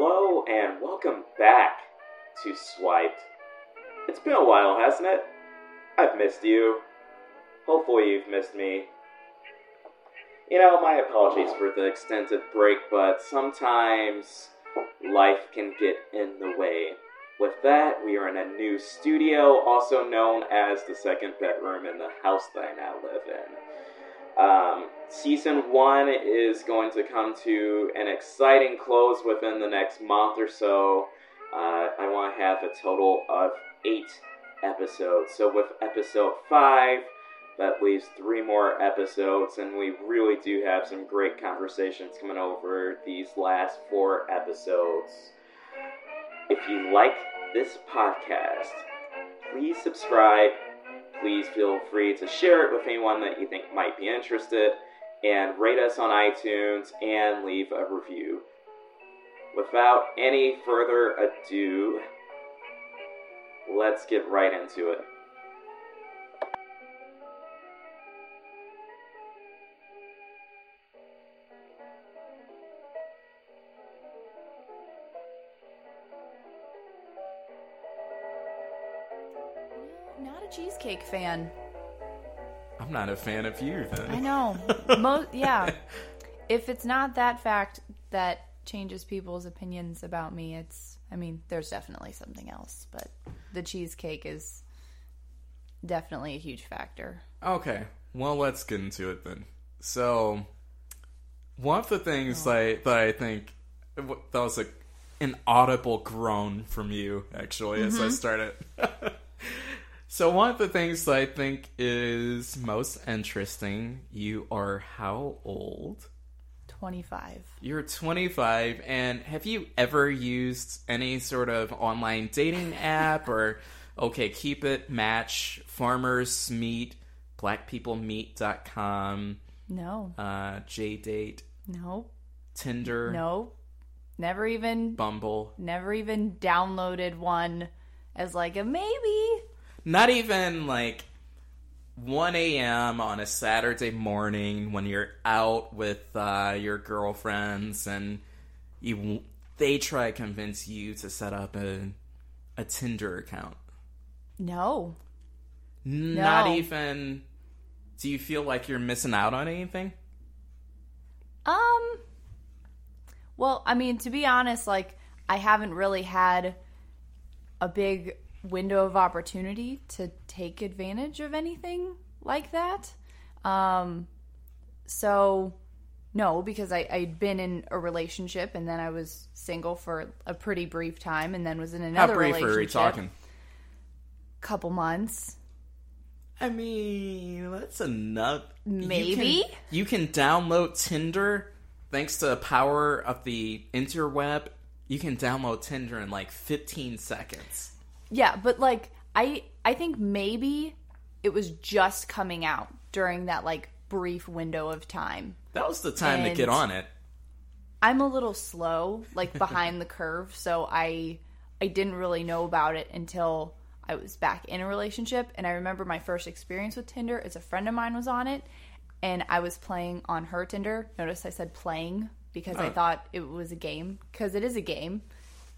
Hello and welcome back to Swiped. It's been a while, hasn't it? I've missed you. Hopefully, you've missed me. You know, my apologies for the extended break, but sometimes life can get in the way. With that, we are in a new studio, also known as the second bedroom in the house that I now live in. Um, season one is going to come to an exciting close within the next month or so. Uh, I want to have a total of eight episodes. So, with episode five, that leaves three more episodes, and we really do have some great conversations coming over these last four episodes. If you like this podcast, please subscribe. Please feel free to share it with anyone that you think might be interested, and rate us on iTunes and leave a review. Without any further ado, let's get right into it. Not a cheesecake fan. I'm not a fan of you then. I know. Most yeah. If it's not that fact that changes people's opinions about me, it's I mean, there's definitely something else, but the cheesecake is definitely a huge factor. Okay, well, let's get into it then. So, one of the things Oh. I, that I think that was a, an audible groan from you, actually, as Mm-hmm. I started. so, one of the things that I think is most interesting, you are how old? 25. You're 25, and have you ever used any sort of online dating app or OKCupid, Match, Farmers Meet, BlackPeopleMeet.com, No. uh, JDate, No. Tinder, No. Never even Bumble? never even downloaded one as like a maybe. Not even like 1 a.m. on a Saturday morning when you're out with uh, your girlfriends and you they try to convince you to set up a a Tinder account. No. Not No. even. Do you feel like you're missing out on anything? Um well, I mean, to be honest, like I haven't really had a big window of opportunity to take advantage of anything like that. Um so no, because I, I'd been in a relationship and then I was single for a pretty brief time and then was in another How brief relationship. are we talking? Couple months. I mean, that's enough. Maybe? you can, you can download Tinder thanks to the power of the interweb. You can download Tinder in like 15 seconds. Yeah, but like I I think maybe it was just coming out during that like brief window of time. That was the time to get on it. I'm a little slow, like behind the curve, so I I didn't really know about it until I was back in a relationship and I remember my first experience with Tinder is a friend of mine was on it and I was playing on her Tinder. Notice I said playing because I Oh. thought it was a game because it is a game.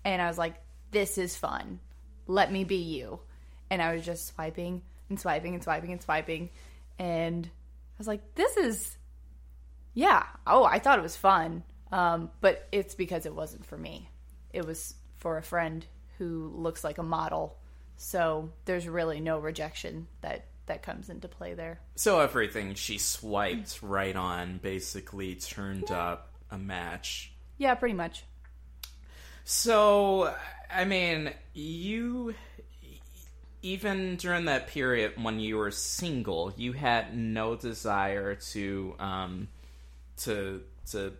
And I was like this is fun. Let me be you. And I was just swiping and swiping and swiping and swiping and I was like this is yeah. Oh, I thought it was fun. Um, but it's because it wasn't for me. It was for a friend who looks like a model. So there's really no rejection that that comes into play there. So everything she swiped right on basically turned up a match. Yeah, pretty much. So, I mean, you even during that period when you were single, you had no desire to um to to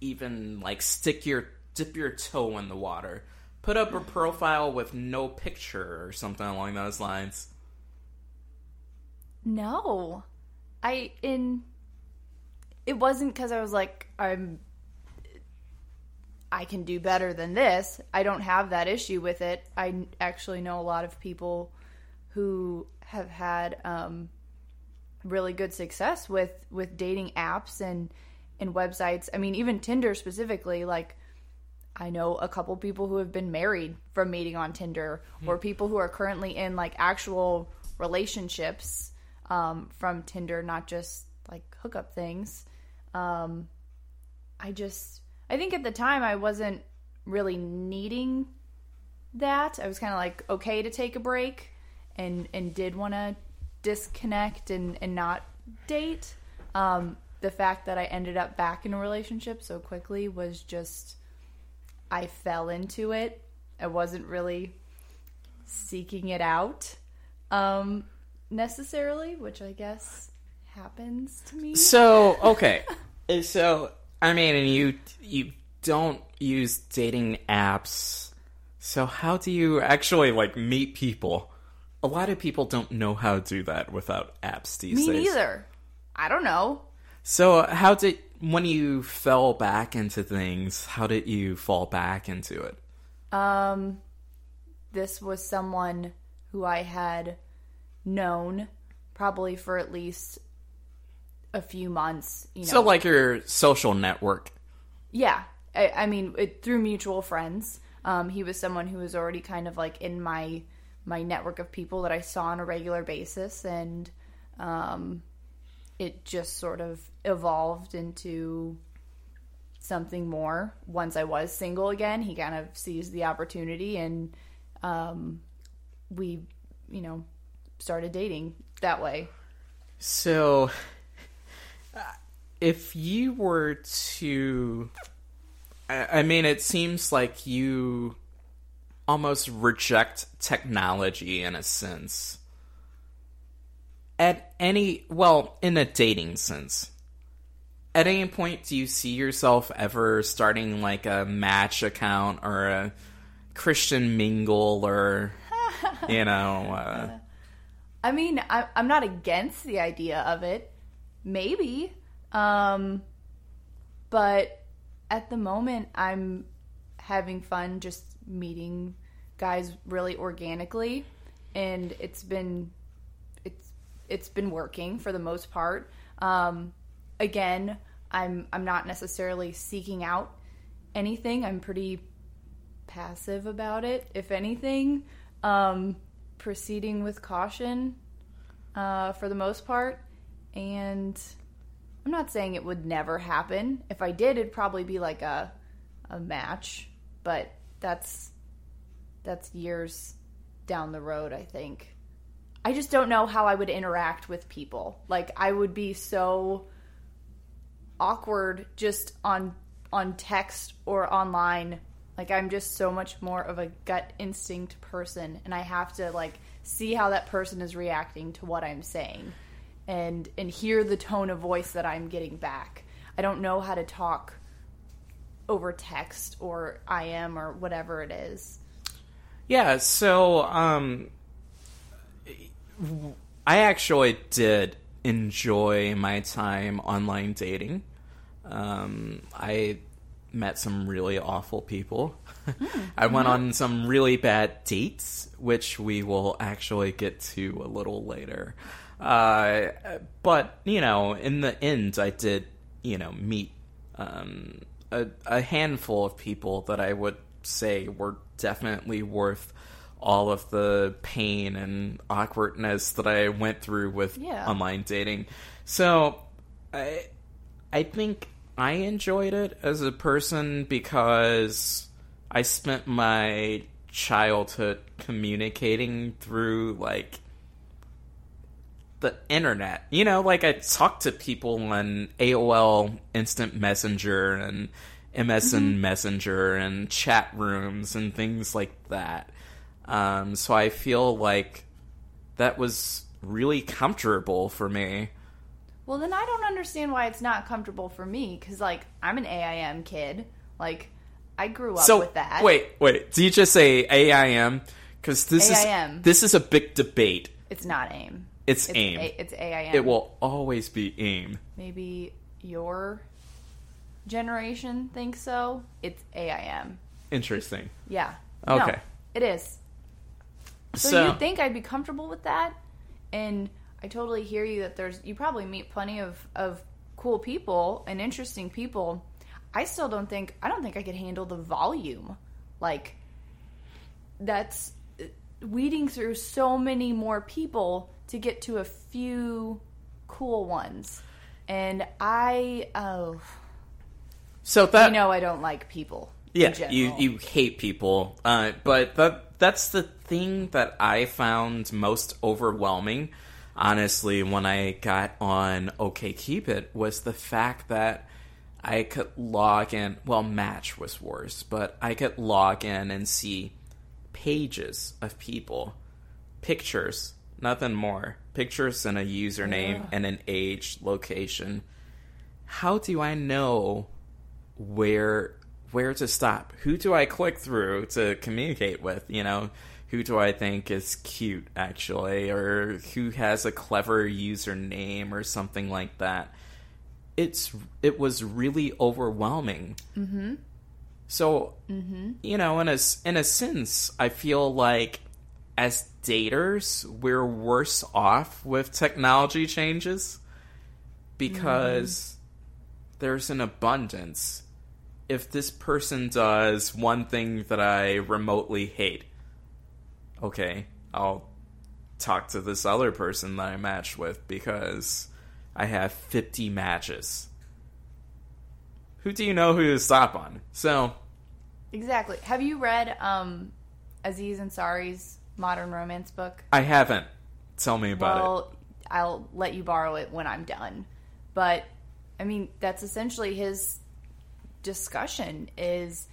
even like stick your dip your toe in the water. Put up a profile with no picture or something along those lines. No. I in it wasn't cuz I was like I'm I can do better than this. I don't have that issue with it. I actually know a lot of people who have had um, really good success with with dating apps and and websites. I mean, even Tinder specifically. Like, I know a couple people who have been married from meeting on Tinder, or people who are currently in like actual relationships um, from Tinder, not just like hookup things. Um, I just, I think at the time I wasn't really needing that. I was kind of like okay to take a break, and and did want to disconnect and and not date. Um, the fact that I ended up back in a relationship so quickly was just I fell into it. I wasn't really seeking it out um, necessarily, which I guess happens to me. So okay, so I mean, and you you don't use dating apps. So how do you actually like meet people? A lot of people don't know how to do that without apps these me days. neither. I don't know. So how did when you fell back into things? How did you fall back into it? Um, this was someone who I had known probably for at least a few months. You know, So like your social network. yeah. I, I mean, it, through mutual friends. Um, he was someone who was already kind of like in my my network of people that I saw on a regular basis, and um, it just sort of evolved into something more. Once I was single again, he kind of seized the opportunity, and um, we, you know, started dating that way. So, if you were to, I, I mean, it seems like you almost reject technology in a sense. At any, well, in a dating sense. At any point, do you see yourself ever starting like a match account or a Christian mingle or, you know, uh, I mean, I, I'm not against the idea of it. Maybe. Um, but at the moment, I'm having fun just meeting guys really organically. And it's been, it's, it's been working for the most part. Um, again, I'm, I'm not necessarily seeking out anything. I'm pretty passive about it, if anything. Um, proceeding with caution uh, for the most part. And I'm not saying it would never happen. If I did, it'd probably be like a a match, but that's that's years down the road, I think. I just don't know how I would interact with people. Like I would be so awkward just on on text or online. Like I'm just so much more of a gut instinct person and I have to like see how that person is reacting to what I'm saying and and hear the tone of voice that I'm getting back. I don't know how to talk over text or IM or whatever it is. Yeah, so um I actually did enjoy my time online dating. Um I met some really awful people. I went on some really bad dates, which we will actually get to a little later. Uh, but you know, in the end, I did you know meet um, a, a handful of people that I would say were definitely worth all of the pain and awkwardness that I went through with Yeah. online dating. So I I think I enjoyed it as a person because I spent my childhood communicating through like the internet. You know, like I talked to people on AOL Instant Messenger and MSN Messenger and chat rooms and things like that. Um, so I feel like that was really comfortable for me. Well, then I don't understand why it's not comfortable for me cuz like I'm an AIM kid. Like I grew up so with that. wait, wait. Do you just say AIM? Because this AIM. is this is a big debate. It's not AIM. It's, It's AIM. A, it's AIM. it will always be AIM. Maybe your generation thinks so. It's AIM. Interesting. Yeah. Okay. No, it is. So, So, you think I'd be comfortable with that? And I totally hear you that there's you probably meet plenty of of cool people and interesting people. I still don't think I don't think I could handle the volume. Like that's uh, weeding through so many more people to get to a few cool ones. And I oh So that you know I don't like people. in yeah, you you hate people, uh, but that that's the thing that I found most overwhelming. Honestly, when I got on OKCupid was the fact that I could log in. Well, Match was worse, but I could log in and see pages of people, pictures, nothing more, pictures and a username and an age, location. How do I know where where to stop? Who do I click through to communicate with? You know, who do I think is cute actually, or who has a clever username or something like that? It's it was really overwhelming. Mm-hmm. So, you know, in a in a sense, I feel like as daters, we're worse off with technology changes because there's an abundance. If this person does one thing that I remotely hate, okay, I'll talk to this other person that I matched with because I have 50 matches. Who do you know who to stop on? So, Exactly. Have you read um Aziz Ansari's modern romance book? I haven't. Tell me about it. well, I'll let you borrow it when I'm done. But I mean, that's essentially his discussion is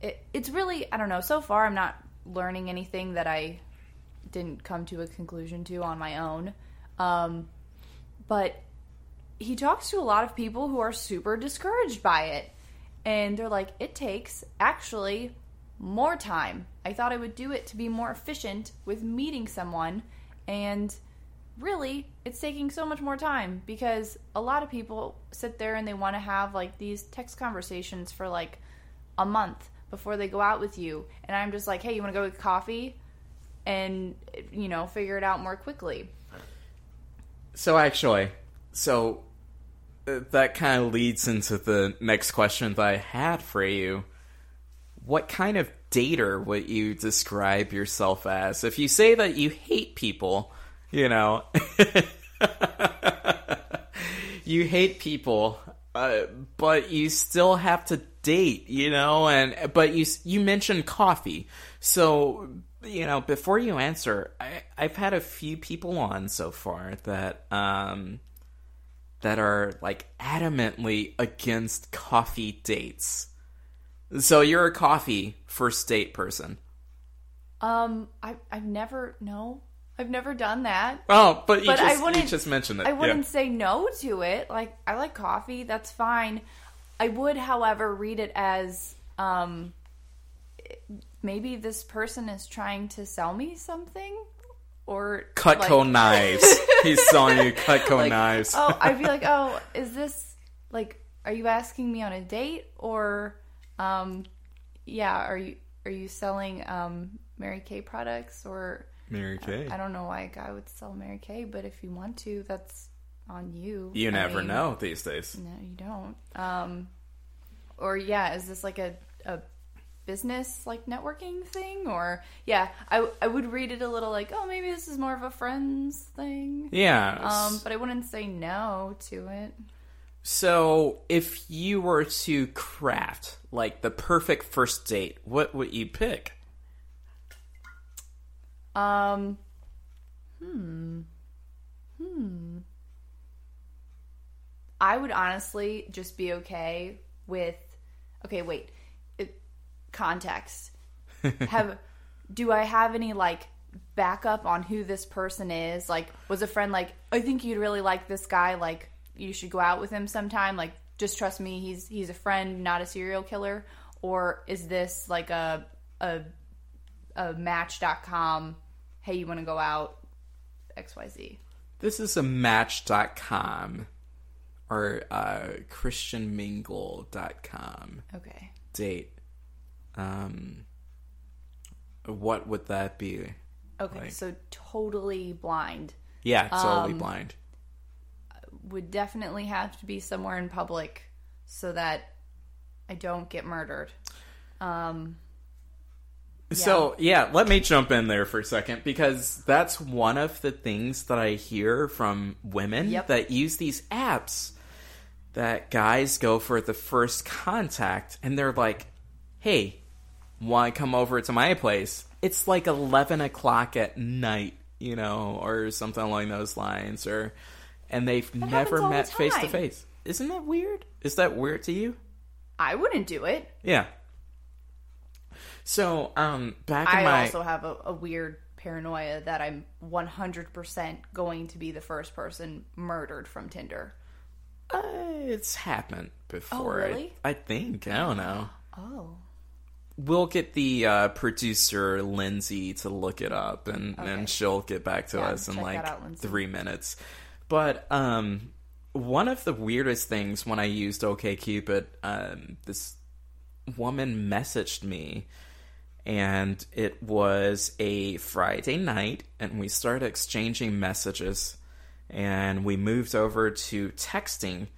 it, it's really I don't know, so far I'm not learning anything that I didn't come to a conclusion to on my own. Um, but he talks to a lot of people who are super discouraged by it. And they're like, it takes actually more time. I thought I would do it to be more efficient with meeting someone. And really, it's taking so much more time because a lot of people sit there and they want to have like these text conversations for like a month before they go out with you. And I'm just like, hey, you want to go get coffee? And, you know, figure it out more quickly. So actually, so uh, that kind of leads into the next question that I had for you. What kind of dater what you describe yourself as? If you say that you hate people, you know, you hate people, uh, but you still have to date, you know, and but you you mentioned coffee, so you know before you answer, I, I've had a few people on so far that um that are like adamantly against coffee dates. So you're a coffee first date person. Um, I, I've never, no, I've never done that. Oh, but you, But I just, you wouldn't- just mention it. I wouldn't say no to it. Like I like coffee, that's fine. I would, however, read it as um maybe this person is trying to sell me something or Cutco like- knives. He's selling you Cutco like, knives. oh, I'd be like, "Oh, is this like are you asking me on a date or um yeah, are you are you selling um Mary Kay products or Mary Kay. I don't know why a guy would sell Mary Kay, but if you want to, that's on you. You I never mean, know these days. No, you don't. Um, or yeah, is this like a a business like networking thing? Or yeah, I I would read it a little like, oh, maybe this is more of a friends thing. Yeah. Um, but I wouldn't say no to it. so if you were to craft like the perfect first date, what would you pick? Um, hmm, hmm. I would honestly just be okay with. Okay, wait. It, context. have do I have any like backup on who this person is? Like, was a friend like, I think you'd really like this guy. Like, you should go out with him sometime. Like, just trust me. He's he's a friend, not a serial killer. Or is this like a a a match.com hey you want to go out xyz This is a match.com or uh, christianmingle.com okay date. Um, what would that be? okay Like- so totally blind Yeah, totally Um, blind. Would definitely have to be somewhere in public so that I don't get murdered. Um, So, yeah, let me jump in there for a second because that's one of the things that I hear from women Yep. that use these apps that guys go for the first contact and they're like, hey, want to come over to my place? It's like 11 o'clock at night, you know, or something along those lines, or, and they've never happens the met face to face. Isn't that weird? Is that weird to you? I wouldn't do it. Yeah. So, um, back in I my also have a, a weird paranoia that I'm 100% going to be the first person murdered from Tinder. Uh, it's happened before. I- really? I, think. I don't know. Oh. We'll get the uh, producer Lindsay to look it up, and Okay. and she'll get back to Yeah, us in like out, three minutes. But um, one of the weirdest things when I used OKCupid, um, this woman messaged me, and it was a Friday night, and we started exchanging messages, and we moved over to texting,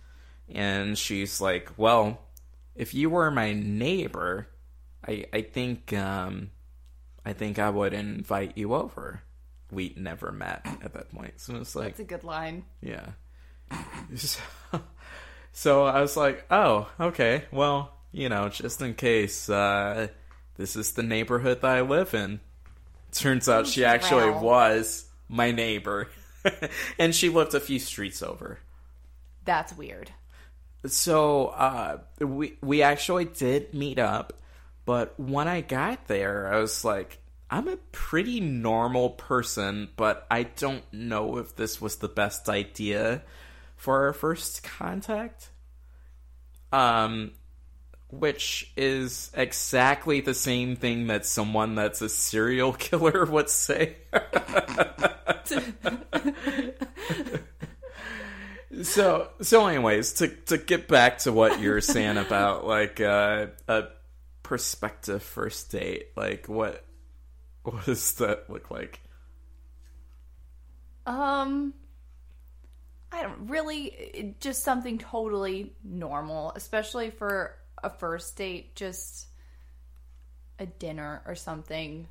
and she's like, "Well, if you were my neighbor, I I think um, I think I would invite you over." We never met at that point, so it's like, That's a good line. yeah. So, so I was like, oh, okay. Well, you know, just in case, uh, this is the neighborhood that I live in. Turns out she actually Wow. was my neighbor. and she lived a few streets over. That's weird. So uh, we we actually did meet up, but when I got there, I was like, I'm a pretty normal person, but I don't know if this was the best idea for our first contact. Um, which is exactly the same thing that someone that's a serial killer would say. so so anyways to to get back to what you're saying about like uh, a prospective first date like what what does that look like Um, I don't really, just something totally normal, especially for a first date, just a dinner or something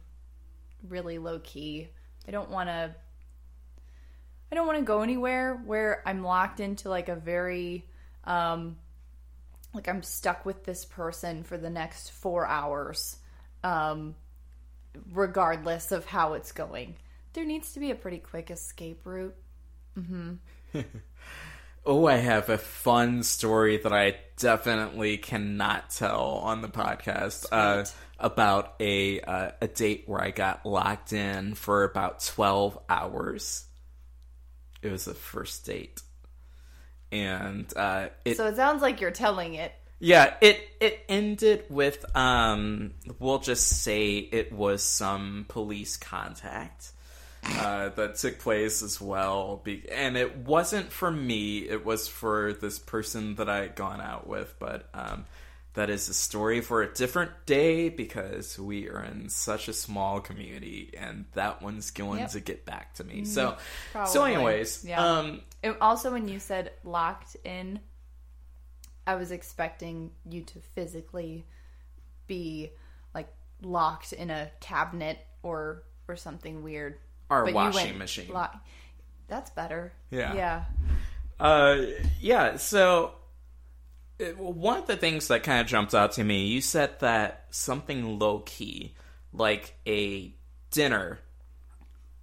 really low key. I don't want to, I don't want to go anywhere where I'm locked into like a very, um, like I'm stuck with this person for the next four hours, um, regardless of how it's going. There needs to be a pretty quick escape route. oh i have a fun story that i definitely cannot tell on the podcast uh, about a uh, a date where i got locked in for about 12 hours it was a first date and uh, it So it sounds like you're telling it. Yeah, it it ended with um we'll just say it was some police contact uh that took place as well be- and it wasn't for me, it was for this person that I had gone out with, but um that is a story for a different day because we are in such a small community and that one's going Yep. Mm-hmm. to get back to me. So so anyways, Yeah. um And also, when you said locked in, I was expecting you to physically be like locked in a cabinet or or something weird. Our But washing machine. lock- That's better. Yeah. Yeah. Uh, yeah. So it, one of the things that kind of jumped out to me, you said that something low key, like a dinner.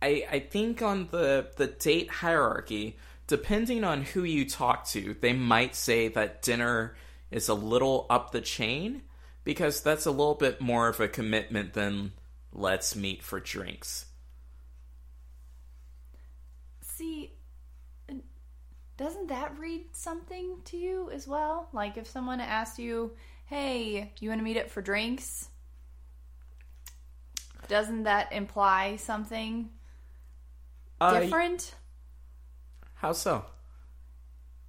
I I think on the the date hierarchy, depending on who you talk to, they might say that dinner is a little up the chain because that's a little bit more of a commitment than let's meet for drinks. See, doesn't that read something to you as well? Like if someone asked you, "Hey, you want to meet up for drinks?" Doesn't that imply something Uh, different? How so?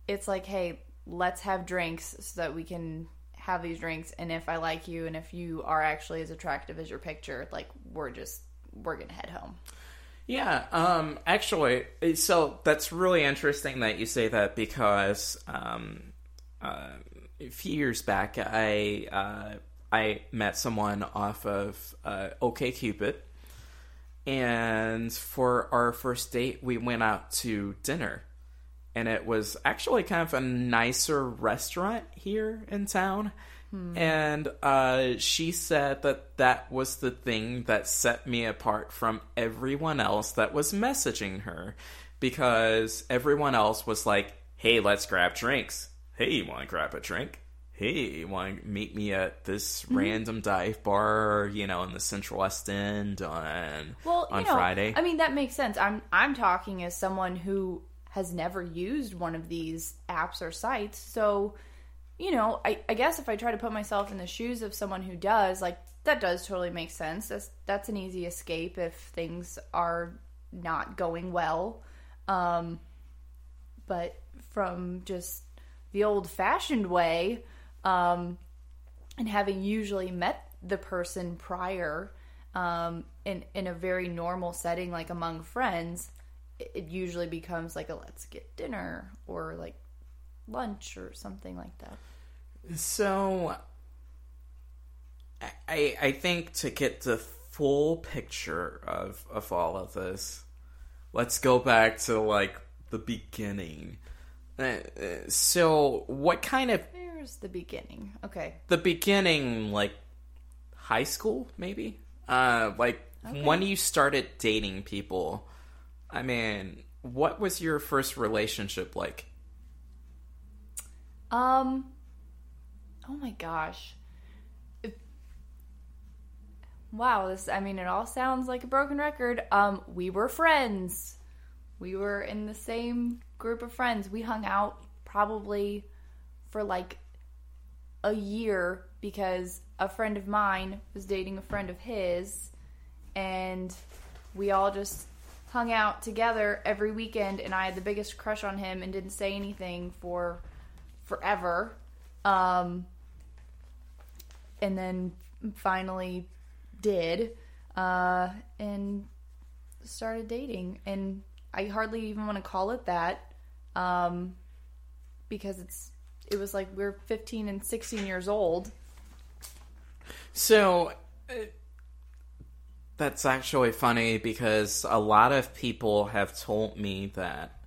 It's like, "Hey, let's have drinks so that we can have these drinks and if I like you and if you are actually as attractive as your picture, like we're just we're going to head home." Yeah, um, actually, so that's really interesting that you say that because, um, uh, a few years back, I uh, I met someone off of uh, OKCupid, and for our first date, we went out to dinner, and it was actually kind of a nicer restaurant here in town. And uh, she said that that was the thing that set me apart from everyone else that was messaging her. Because everyone else was like, hey, let's grab drinks. Hey, you want to grab a drink? Hey, you want to meet me at this random dive bar, you know, in the Central West End on, Well, on know, Friday? I mean, that makes sense. I'm I'm talking as someone who has never used one of these apps or sites, so you know, I, I guess if I try to put myself in the shoes of someone who does, like that does totally make sense. That's that's an easy escape if things are not going well. Um, but from just the old fashioned way, um, and having usually met the person prior um, in in a very normal setting, like among friends, it, it usually becomes like a let's get dinner or like lunch or something like that. So, I I think to get the full picture of of all of this, let's go back to like the beginning. Uh, uh, So, what kind of The beginning. Okay. the beginning, like high school, maybe? Uh, like when you started dating people. I mean, what was your first relationship like? Um. Oh my gosh. Wow, this I mean it all sounds like a broken record. Um we were friends. We were in the same group of friends. We hung out probably for like a year because a friend of mine was dating a friend of his and we all just hung out together every weekend and I had the biggest crush on him and didn't say anything for forever. Um, and then finally did uh, and started dating. And I hardly even want to call it that um, because it's it was like we are 15 and 16 years old. So uh, that's actually funny because a lot of people have told me that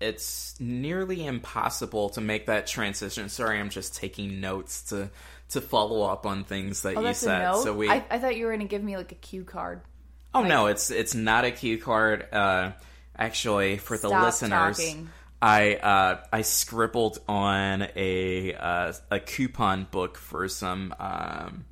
it's nearly impossible to make that transition. Sorry, I'm just taking notes to to follow up on things that Oh, you said. So we I, I thought you were going to give me like a cue card. Oh no, it's it's not a cue card. Uh, actually, for the listeners, talking. I uh, I scribbled on a uh, a coupon book for some um,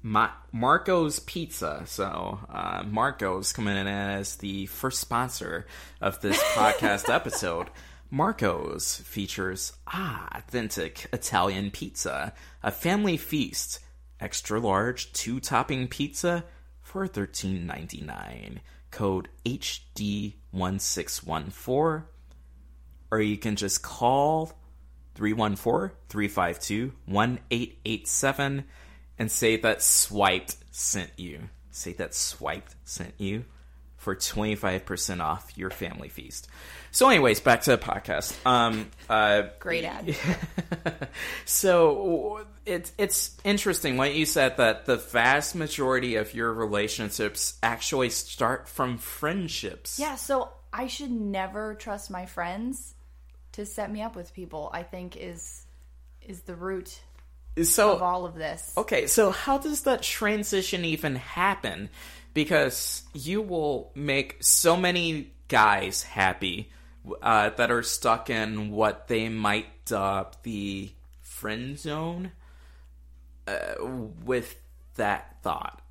Ma- Marco's Pizza. So uh, Marco's coming in as the first sponsor of this podcast episode. Marco's features ah, authentic Italian pizza, a family feast, extra large two topping pizza for thirteen ninety nine. Code HD one six one four, or you can just call 314-352-1887 and say that swiped sent you. Say that swiped sent you for 25% off your family feast. So anyways, back to the podcast. Um uh Great ad. so it's it's interesting what you said that the vast majority of your relationships actually start from friendships. Yeah, so I should never trust my friends to set me up with people. I think is is the root So of all of this. Okay, so how does that transition even happen? Because you will make so many guys happy uh, that are stuck in what they might dub the friend zone uh, with that thought.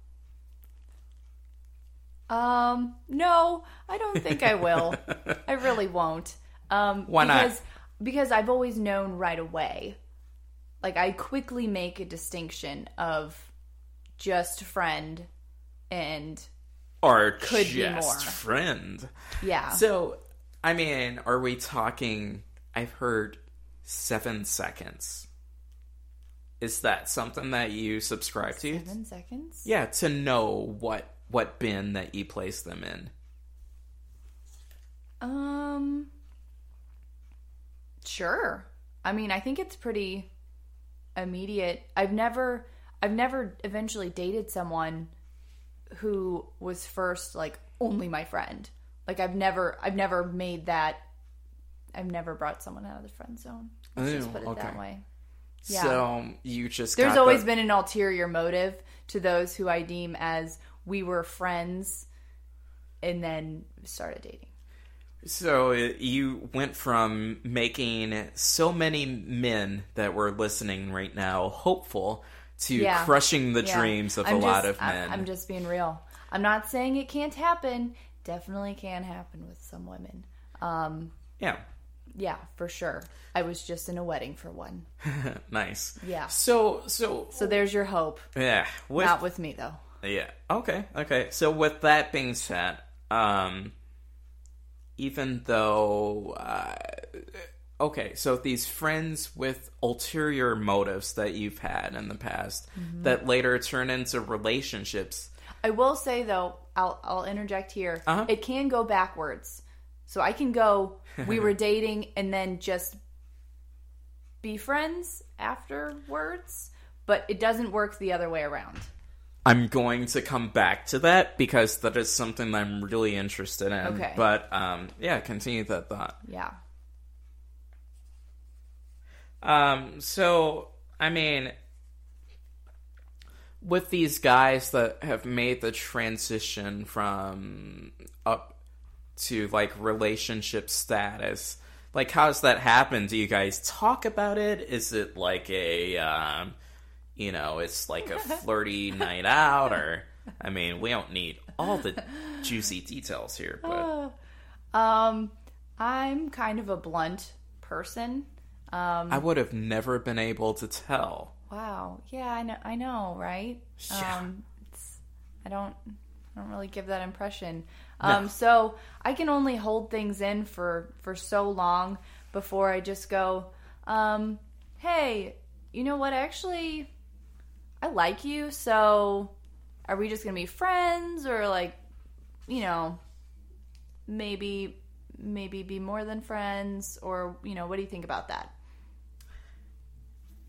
Um, no, I don't think I will. I really won't. Um, Why not? because, Because I've always known right away. Like I quickly make a distinction of just friend and Or Could be just more. friend. yeah. So, I mean, are we talking? I've heard seven seconds. Is that something that you subscribe to? Seven seconds. Yeah, to know what what bin that you place them in. Um. Sure. I mean, I think it's pretty immediate. I've never I've never eventually dated someone who was first like only my friend. Like I've never I've never made that I've never brought someone out of the friend zone. Let's just put it that way. Yeah. So you just There's always the- been an ulterior motive to those who I deem as we were friends and then started dating. So uh, you went from making so many men that were listening right now hopeful to Yeah. crushing the Yeah. dreams of I'm a lot just- of I'm- men. I'm, just being real. I'm not saying it can't happen. Definitely can happen with some women. Um, yeah, yeah, for sure. I was just in a wedding for one. nice. Yeah. So so So there's your hope. yeah, with Not with me though. Yeah. Okay. Okay. So with that being said, um, even though, uh, okay, so these friends with ulterior motives that you've had in the past Mm-hmm. that later turn into relationships. I will say though, I'll I'll interject here. Uh-huh. It can go backwards. So I can go we were dating and then just be friends afterwards, but it doesn't work the other way around. I'm going to come back to that because that is something that I'm really interested in. Okay. But um, yeah, continue that thought. Yeah. Um, so I mean, with these guys that have made the transition from up to like relationship status, like how's that happen? Do you guys talk about it? Is it like a, um, you know, it's like a flirty night out, or I mean, we don't need all the juicy details here, but Um I'm kind of a blunt person. Um I would have never been able to tell. Wow. Yeah, I know. I know, right? Yeah. Um, it's, I don't. I don't really give that impression. Um, so I can only hold things in for for so long before I just go. Um, hey, you know what? Actually, I like you. So are we just gonna be friends, or like, you know, maybe maybe be more than friends, or you know, what do you think about that?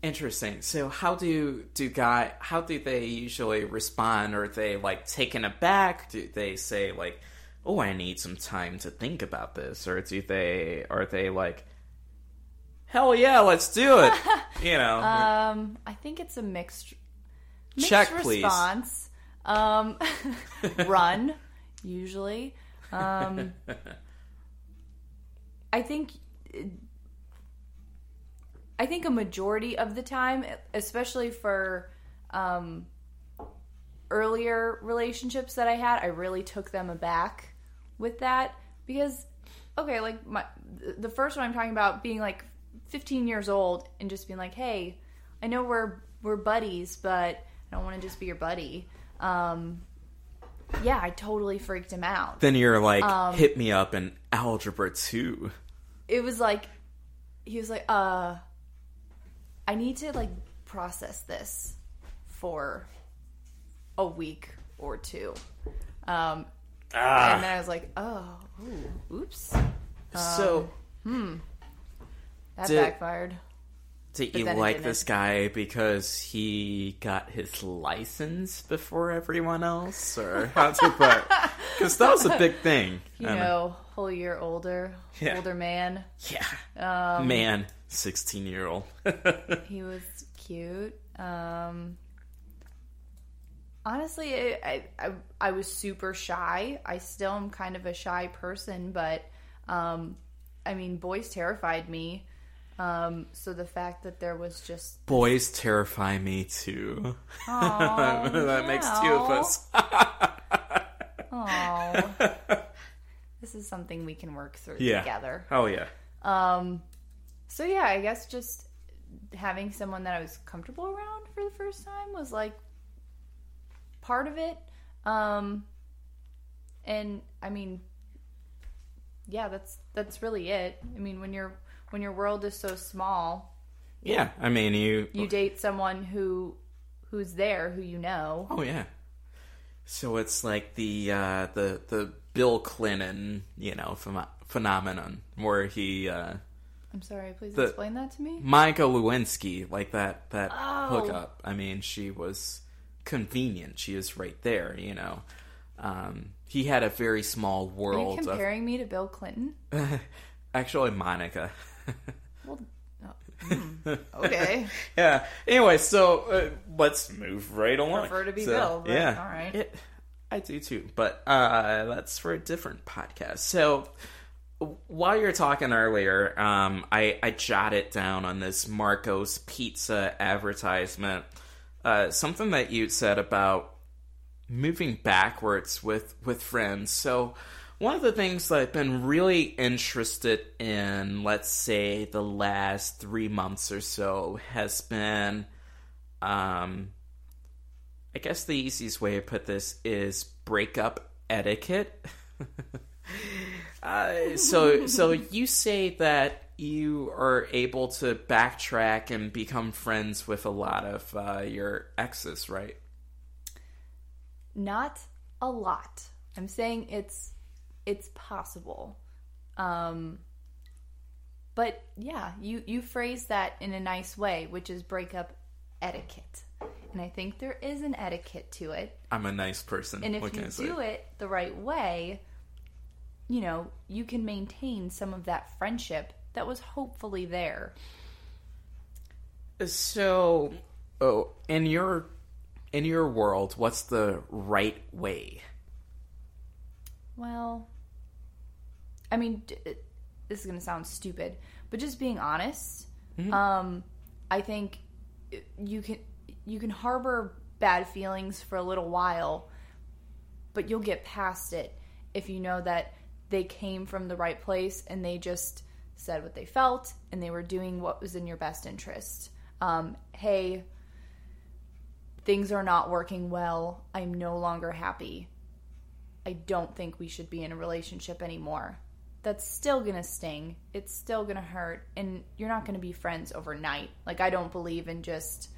Interesting. So how do do guy how do they usually respond? Are they like taken aback? Do they say like, "Oh, I need some time to think about this," or do they are they like, "Hell yeah, let's do it"? You know, Um, I think it's a mixed, mixed Check, please. response. Um, run usually. Um, I think. I think a majority of the time, especially for um, earlier relationships that I had, I really took them aback with that because, okay, like my the first one I'm talking about being like 15 years old and just being like, hey, I know we're we're buddies, but I don't want to just be your buddy. Um, yeah, I totally freaked him out. then you're like, um, "Hit me up in algebra 2. it was like he was like uh i need to like process this for a week or two um Ah. and then i was like oh ooh, oops so, hmm. that Did- backfired did you then like this guy because he got his license before everyone else, or how did that? Because that was a big thing. you know whole year older Yeah. older man Yeah. Um, Man, 16 year old. he was cute um honestly I, I i i was super shy i still am kind of a shy person but um i mean boys terrified me um so the fact that there was just Boys terrify me too. That makes two of us. oh this is something we can work through Yeah. together oh, yeah. Um, so yeah, I guess just having someone that I was comfortable around for the first time was like part of it. Um, and I mean, yeah, that's that's really it. I mean, when your when your world is so small, Yeah, I mean, you. you date someone who who's there, who you know. Oh, yeah. So it's like the uh, the the Bill Clinton, you know, phem- phenomenon where he uh, I'm sorry. Please The- explain that to me. Monica Lewinsky, like that that Oh. hookup. I mean, she was convenient. She is right there, you know. Um, he had a very small Are you world of comparing me to Bill Clinton? actually Monica. Well, oh, hmm, okay. yeah. Anyway, so uh, let's move right along. Prefer to be So, Bill, yeah. all right. It, I do too, but uh, that's for a different podcast. So while you're talking earlier, um, I, I jotted down on this Marco's Pizza advertisement uh, something that you said about moving backwards with with friends. So one of the things that I've been really interested in, let's say the last three months or so, has been um I guess the easiest way to put this is breakup etiquette. uh, so so you say that you are able to backtrack and become friends with a lot of uh, your exes, right? Not a lot. I'm saying it's it's possible. Um but yeah, you you phrase that in a nice way, which is breakup etiquette. And I think there is an etiquette to it. I'm a nice person. And if what can you I say? do it the right way, you know, you can maintain some of that friendship that was hopefully there. So, oh, in your in your world, what's the right way? Well, I mean, this is going to sound stupid, but just being honest, um, I think you can you can harbor bad feelings for a little while, but you'll get past it if you know that they came from the right place and they just said what they felt and they were doing what was in your best interest. Um, hey, things are not working well. I'm no longer happy. I don't think we should be in a relationship anymore. That's still gonna sting. It's still gonna hurt. And you're not gonna be friends overnight. Like, I don't believe in just,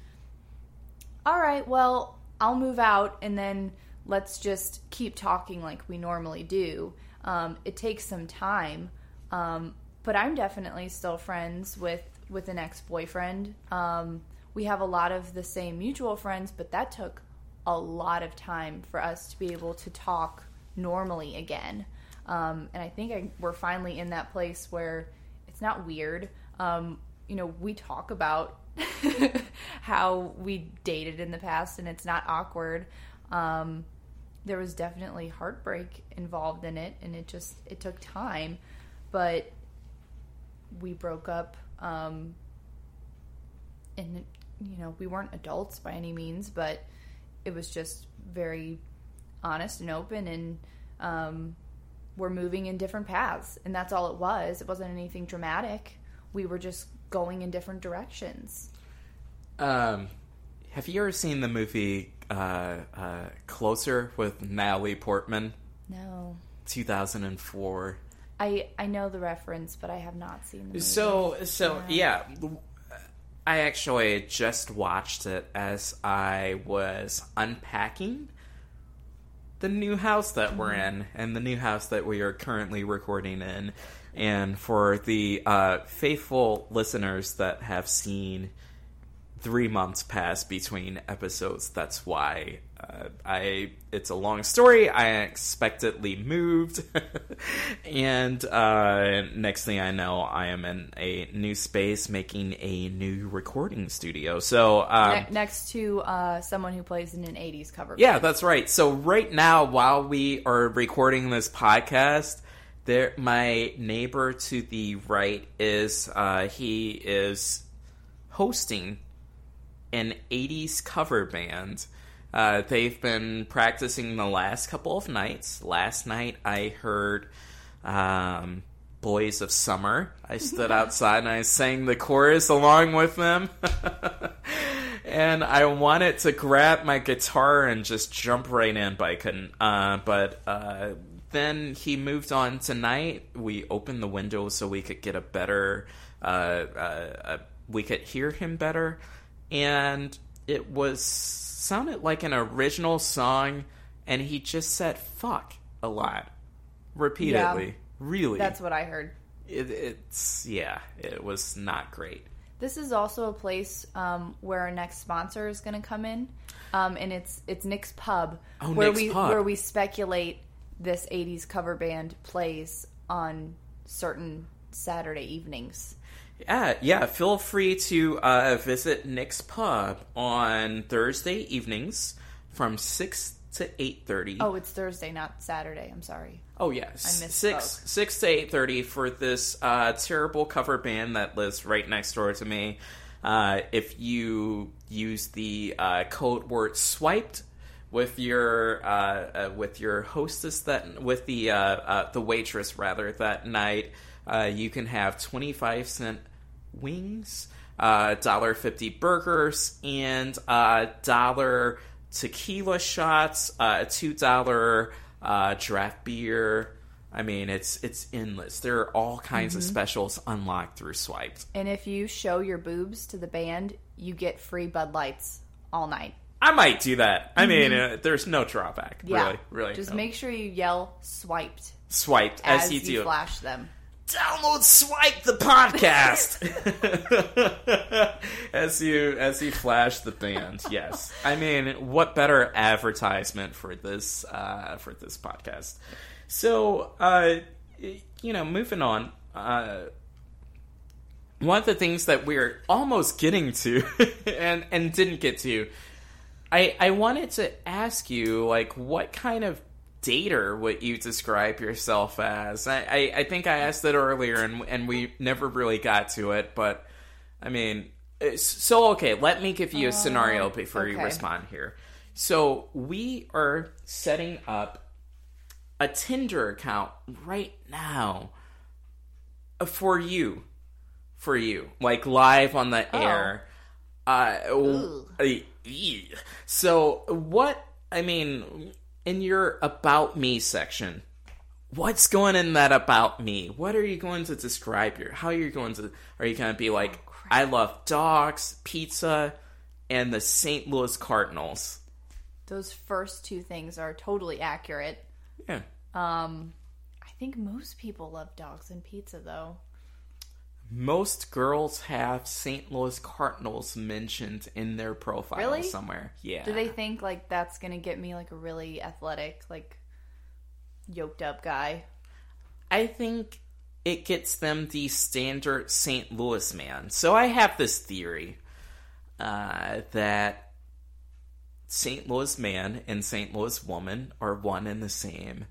all right, well, I'll move out and then let's just keep talking like we normally do. Um, it takes some time. Um, but I'm definitely still friends with, with an ex boyfriend. Um, we have a lot of the same mutual friends, but that took a lot of time for us to be able to talk normally again. Um, and I think I, we're finally in that place where it's not weird. Um, you know, we talk about how we dated in the past, and it's not awkward. Um, there was definitely heartbreak involved in it, and it just it took time, but we broke up. Um, and you know, we weren't adults by any means, but it was just very honest and open and um, we're moving in different paths and that's all it was it wasn't anything dramatic we were just going in different directions Um, have you ever seen the movie uh, uh, Closer with Natalie Portman? no 2004. i i know the reference but i have not seen the movie. So, so yeah. I actually just watched it as I was unpacking the new house that we're in and the new house that we are currently recording in. And for the uh, faithful listeners that have seen three months pass between episodes, that's why uh, I. It's a long story. I unexpectedly moved, and uh, next thing I know, I am in a new space making a new recording studio. So. Um, Ne- next to uh, someone who plays in an 80s cover band. yeah, that's right. So right now, while we are recording this podcast, there my neighbor to the right is uh, he is hosting an '80s cover band. Uh, they've been practicing the last couple of nights. Last night, I heard um, "Boys of Summer." I stood outside and I sang the chorus along with them. and I wanted to grab my guitar and just jump right in, but I couldn't. Uh, but uh, then he moved on tonight. We opened the window so we could get a better, uh, uh, uh, we could hear him better, and it was sounded like an original song, and he just said "fuck" a lot, repeatedly. Really, that's what i heard it, it's yeah, it was not great. This is also a place um, where our next sponsor is going to come in, um, and it's it's Nick's Pub, Oh, where Nick's we Pub. where we speculate this '80s cover band plays on certain Saturday evenings. Yeah, yeah. Feel free to uh, visit Nick's Pub on Thursday evenings from six to eight thirty. Oh, it's Thursday, not Saturday. I'm sorry. Oh yes, I misspoke. six six to eight thirty for this uh, terrible cover band that lives right next door to me. Uh, if you use the uh, code word swiped with your uh, uh, with your hostess that with the uh, uh, the waitress rather that night, uh, you can have twenty five cent wings, uh, dollar fifty burgers, and uh, dollar tequila shots, uh, two dollar uh, draft beer. I mean, it's it's endless. There are all kinds of specials unlocked through swipes. And if you show your boobs to the band, you get free Bud Lights all night. I might do that. I mean, uh, there's no drawback. Mm-hmm. Yeah, Really, really. Just no. make sure you yell "swiped" swiped as, as, you you do. flash them. Download Swipe the podcast as you as you flash the band. Yes, I mean, what better advertisement for this uh, for this podcast? So, uh, you know, moving on. Uh, one of the things that we're almost getting to and and didn't get to I I wanted to ask you like what kind of dater what you describe yourself as? I, I, I think I asked that earlier and and we never really got to it, but I mean so okay, let me give you a scenario before you respond here. So we are setting up a Tinder account right now uh, for you. For you. Like live on the air. Uh, w- uh, so what I mean in your about me section what's going in that about me what are you going to describe your how are you going to are you going to be like I love dogs pizza and the St. Louis Cardinals Those first two things are totally accurate. yeah Um, I think most people love dogs and pizza, though. Most girls have St. Louis Cardinals mentioned in their profile Really? somewhere yeah Do they think like that's gonna get me like a really athletic, like yoked up guy? I think it gets them the standard St. Louis man. So I have this theory uh, that St. Louis man and St. Louis woman are one and the same.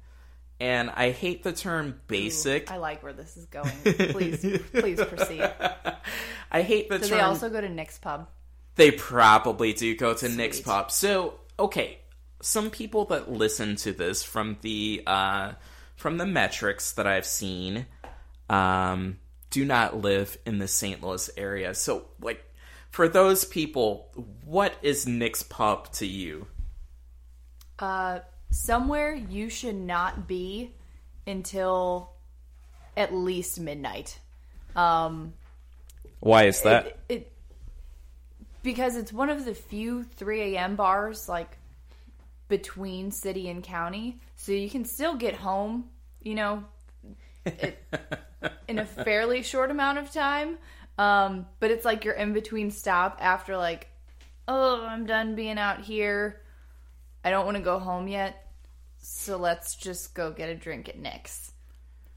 And I hate the term basic. I like where this is going. Please, please proceed. I hate the Do term. they also go to Nick's pub? They probably do go to Nick's Pub. So, okay, some people that listen to this from the uh, from the metrics that I've seen um, do not live in the St. Louis area. So, like, for those people, what is Nick's Pub to you? Uh, somewhere you should not be until at least midnight. Um, Why is it, it because it's one of the few 3 a.m. bars like between city and county, so you can still get home, you know, it, in a fairly short amount of time. Um, but it's like you're in between stop after like, oh, I'm done being out here. I don't want to go home yet, so let's just go get a drink at Nick's.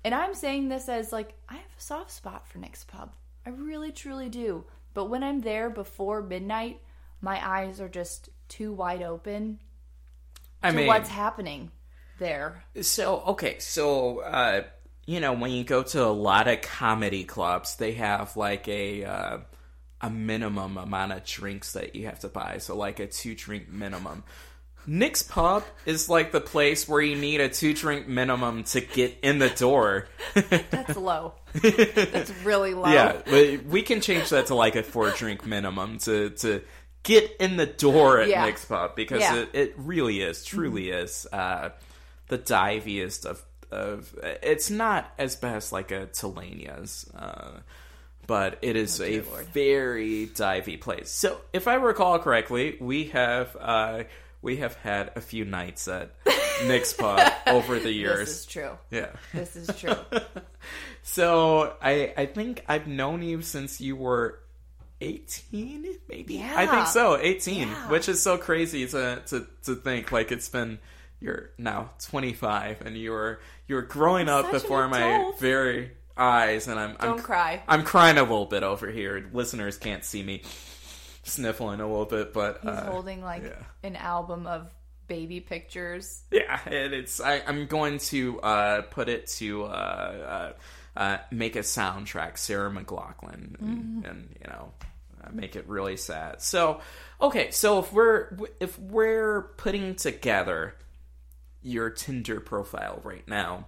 And I'm saying this as like I have a soft spot for Nick's Pub. I really truly do. But when I'm there before midnight, my eyes are just too wide open I to mean, what's happening there. So okay, so uh, you know when you go to a lot of comedy clubs, they have like a uh, a minimum amount of drinks that you have to buy. So like a two drink minimum. Nick's Pub is like the place where you need a two drink minimum to get in the door. That's low. That's really low. yeah, but we can change that to like a four drink minimum to to get in the door at Yeah. Nick's Pub because Yeah. it, it really is, truly is uh, the diviest of of. It's not as bad as like a Telania's. Uh, but it is a Lord. very divey place. So, if I recall correctly, we have uh, we have had a few nights at Nick's Pub over the years. This is true. yeah. This is true. So I I think I've known you since you were 18 maybe yeah. i think so 18 Yeah. which is so crazy to, to to think like it's been you're now 25 and you're you're growing up such an before my very eyes and i'm Don't I'm, cry. i'm crying a little bit over here listeners can't see me sniffling a little bit but He's uh, holding like yeah. an album of baby pictures. yeah, and it's I, I'm going to uh, put it to uh, uh, uh, make a soundtrack, Sarah McLachlan, and, and you know, uh, make it really sad. So, okay, so if we're if we're putting together your Tinder profile right now,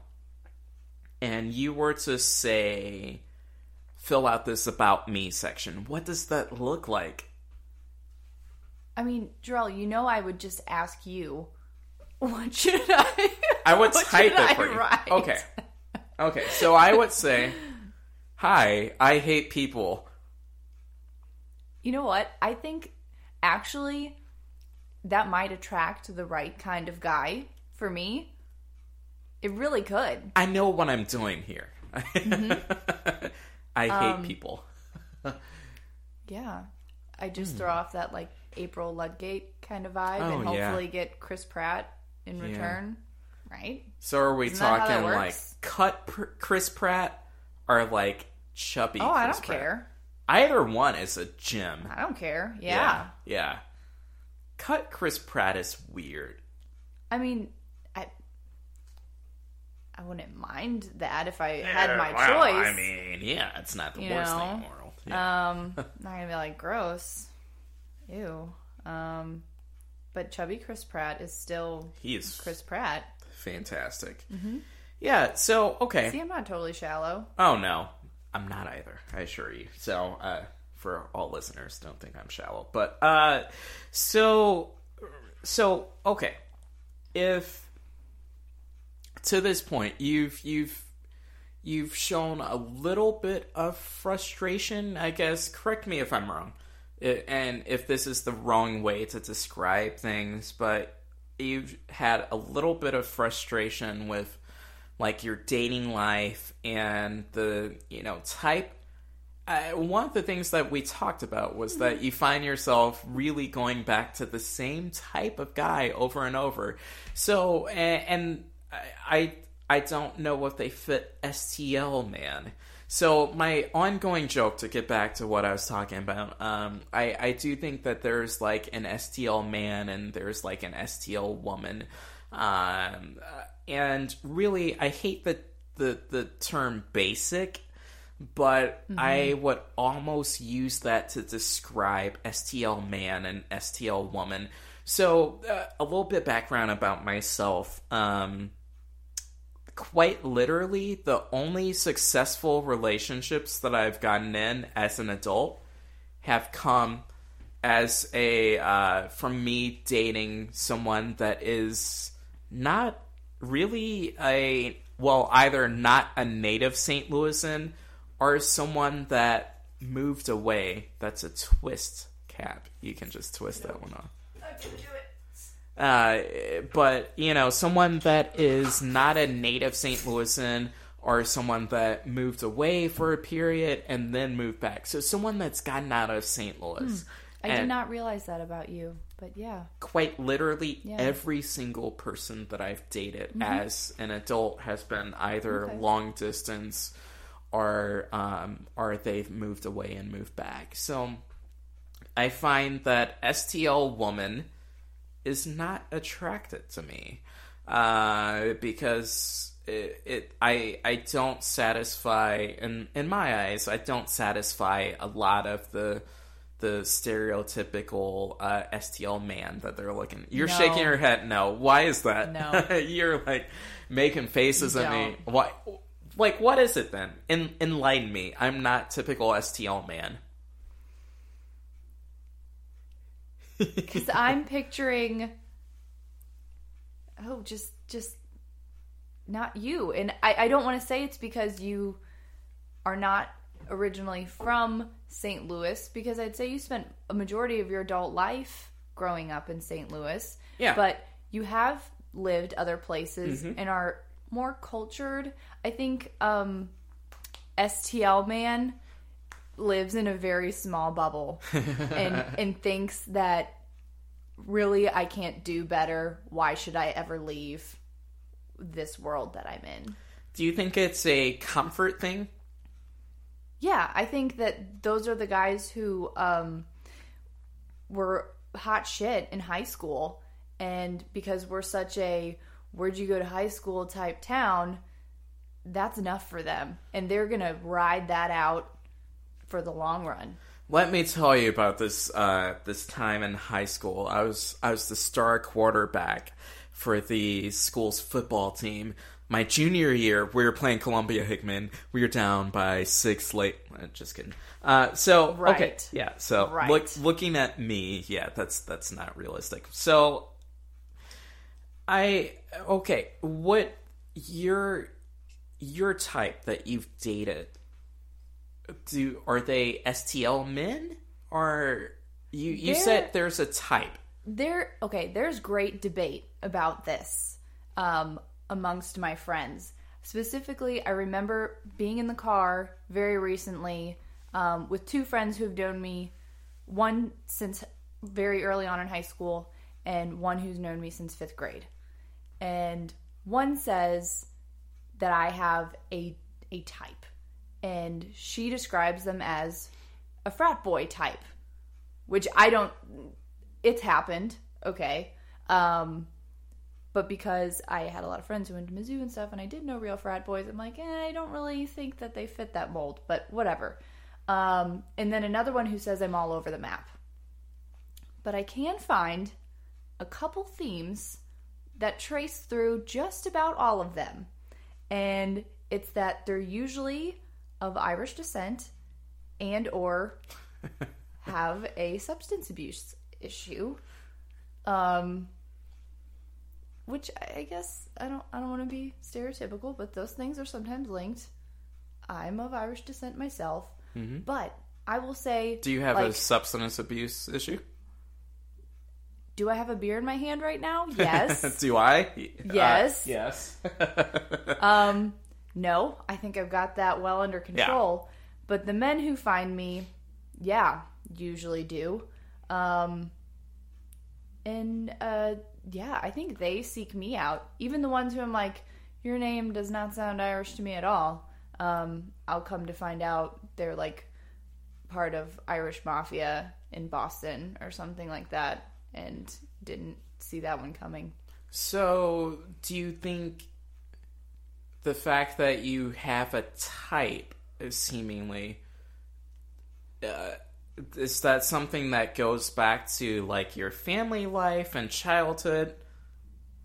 and you were to say, fill out this about me section, what does that look like? I mean, Jarrell, you know I would just ask you, what should I? I would type it I for you. write? Okay. Okay. So I would say, "Hi, I hate people." You know what? I think actually that might attract the right kind of guy for me. It really could. I know what I'm doing here. Mm-hmm. I hate Um, people. Yeah. I just throw off that like April Ludgate kind of vibe. Oh, and yeah. hopefully get Chris Pratt in return. Right? So are we Isn't that how that talking like cut pr- Chris Pratt or like chubby? Oh, I don't Pratt? care. Either one is a gem. I don't care. Yeah. Yeah. Cut Chris Pratt is weird. I mean, I I wouldn't mind that if I had my Well, choice. I mean, yeah, it's not the You worst know? thing in the world. Yeah. Um, not gonna be like gross, ew. Um, but chubby Chris Pratt is still he is Chris Pratt. fantastic. Yeah. So okay. See, I'm not totally shallow. Oh no, I'm not either. I assure you. So, uh, for all listeners, don't think I'm shallow. But uh, so so okay, if to this point you've you've you've shown a little bit of frustration, I guess. Correct me if I'm wrong, I- and if this is the wrong way to describe things, but you've had a little bit of frustration with like your dating life and the you know type. Uh, one of the things that we talked about was that you find yourself really going back to the same type of guy over and over. So and, and i i don't know if they fit stl man so my ongoing joke to get back to what I was talking about, um, I, I do think that there's like an STL man and there's like an STL woman, um, uh, and really I hate the the the term basic, but I would almost use that to describe STL man and STL woman. So uh, a little bit background about myself. Um, quite literally the only successful relationships that I've gotten in as an adult have come as a uh, from me dating someone that is not really a well either not a native St. Louisan or someone that moved away. That's a twist cap. You can just twist that one off. Uh, but you know, someone that is not a native St. Louisan or someone that moved away for a period and then moved back. So someone that's gotten out of St. Louis. I And did not realize that about you, but yeah. quite literally Yeah. Mm-hmm. every single person that I've dated as an adult has been either Okay. long distance or um, or they've moved away and moved back. So I find that STL woman is not attracted to me uh, because it, it I I don't satisfy in in my eyes I don't satisfy a lot of the the stereotypical uh, STL man that they're looking. You're No. shaking your head. No, why is that? No. you're like making faces You at me. don't. Why? Like, what is it then? En- enlighten me. I'm not typical STL man. Because I'm picturing, oh, just just not you, and I, I don't want to say it's because you are not originally from St. Louis, because I'd say you spent a majority of your adult life growing up in St. Louis, Yeah. But you have lived other places Mm-hmm. and are more cultured. I think um, STL man lives in a very small bubble and and thinks that really I can't do better. Why should I ever leave this world that I'm in? Do you think it's a comfort thing? Yeah, I think that those are the guys who um, were hot shit in high school, and because we're such a where'd you go to high school type town, that's enough for them, and they're gonna ride that out for the long run. Let me tell you about this uh, this time in high school. I was I was the star quarterback for the school's football team. My junior year, we were playing Columbia Hickman. We were down by six late. uh, Just kidding. Uh, so okay, Right. yeah. So Right. look, looking at me, yeah, that's that's not realistic. So I okay. What your your type that you've dated? Do are they STL men? Or you you said there's a type? there okay there's great debate about this um, amongst my friends. Specifically i remember being in the car very recently um, with two friends who have known me one since very early on in high school and one who's known me since fifth grade. And one says that i have a a type and she describes them as a frat boy type which i don't it's happened, okay. Um, but because I had a lot of friends who went to Mizzou and stuff, and I did know real frat boys, I'm like, eh, I don't really think that they fit that mold, but whatever. Um, and then another one who says I'm all over the map. But I can find a couple themes that trace through just about all of them. And it's that they're usually of Irish descent and or have a substance abuse issue um which i guess i don't i don't want to be stereotypical but those things are sometimes linked i'm of irish descent myself but i will say Do you have a substance abuse issue? do i have a beer in my hand right now yes Do I? Yes. Uh, yes. Um, no, I think I've got that well under control. But the men who find me, yeah, usually do. Um, and uh, yeah, I think they seek me out. Even the ones who I'm like, your name does not sound Irish to me at all. Um, I'll come to find out they're like part of Irish mafia in Boston or something like that, and didn't see that one coming. So, do you think the fact that you have a type, seemingly, uh, is that something that goes back to like your family life and childhood?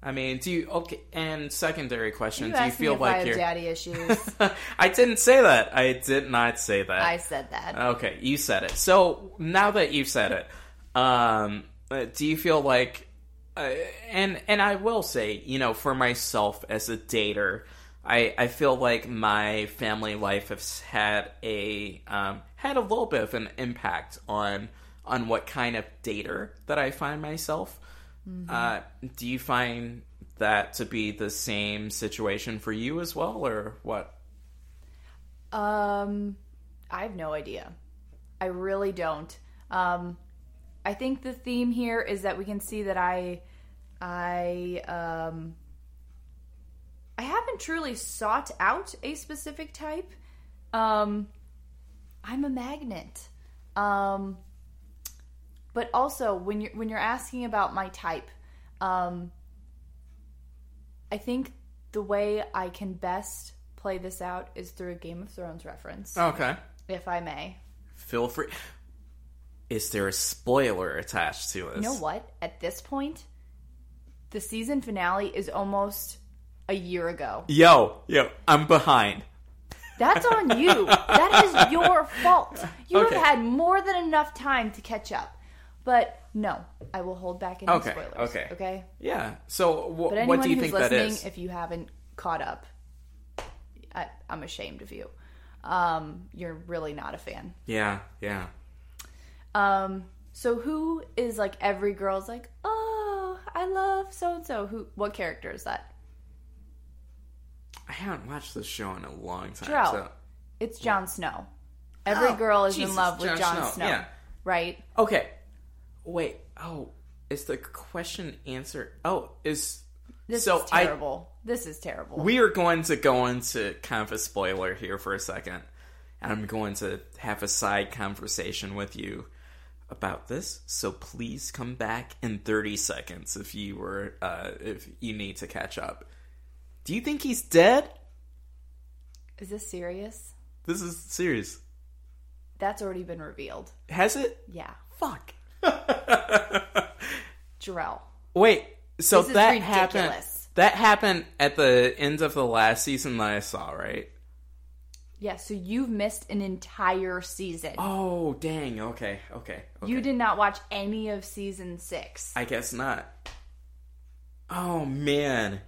I mean, do you okay? And secondary question: You Do you feel I like have you're? daddy issues. I didn't say that. I did not say that. I said that. Okay, you said it. So now that you've said it, um, do you feel like, uh, and and I will say, you know, for myself as a dater, I I feel like my family life has had a um, had a little bit of an impact on on what kind of dater that I find myself. Uh, do you find that to be the same situation for you as well, or what? Um, I have no idea. I really don't. Um, I think the theme here is that we can see that I, I, um, I haven't truly sought out a specific type. Um, I'm a magnet. Um, but also when you're when you're asking about my type, um, I think the way I can best play this out is through a Game of Thrones reference, Okay. if I may. feel free. Is there a spoiler attached to this? You know what? At this point, the season finale is almost a year ago. Yo, yo, I'm behind. That's on you. that is your fault. You Okay. have had more than enough time to catch up. But no, I will hold back any Okay, spoilers. okay. Okay. Yeah. So, wh- But anyone what do you who's think that is? if you haven't caught up, I, I'm ashamed of you. Um, you're really not a fan. yeah, yeah. Um, so who is like every girl's like, oh, I love so and so. Who? What character is that? I haven't watched this show in a long time. So. It's Jon Snow. Every Oh, girl is Jesus, in love with Jon Snow, Snow, yeah. right? Okay. Wait. Oh, is the question answered? Oh, is This so is I terrible. this is terrible. we are going to go into kind of a spoiler here for a second. And I'm going to have a side conversation with you about this. So please come back in 30 seconds if you were uh, if you need to catch up. Do you think he's dead? is this serious? This is serious. That's already been revealed. Has it? Yeah, Fuck. Jarrell. Wait, so This is that happened. That happened at the end of the last season that I saw, right? Yeah, so you've missed an entire season. Oh, dang. Okay, okay. okay. You did not watch any of season six. I guess not. Oh man.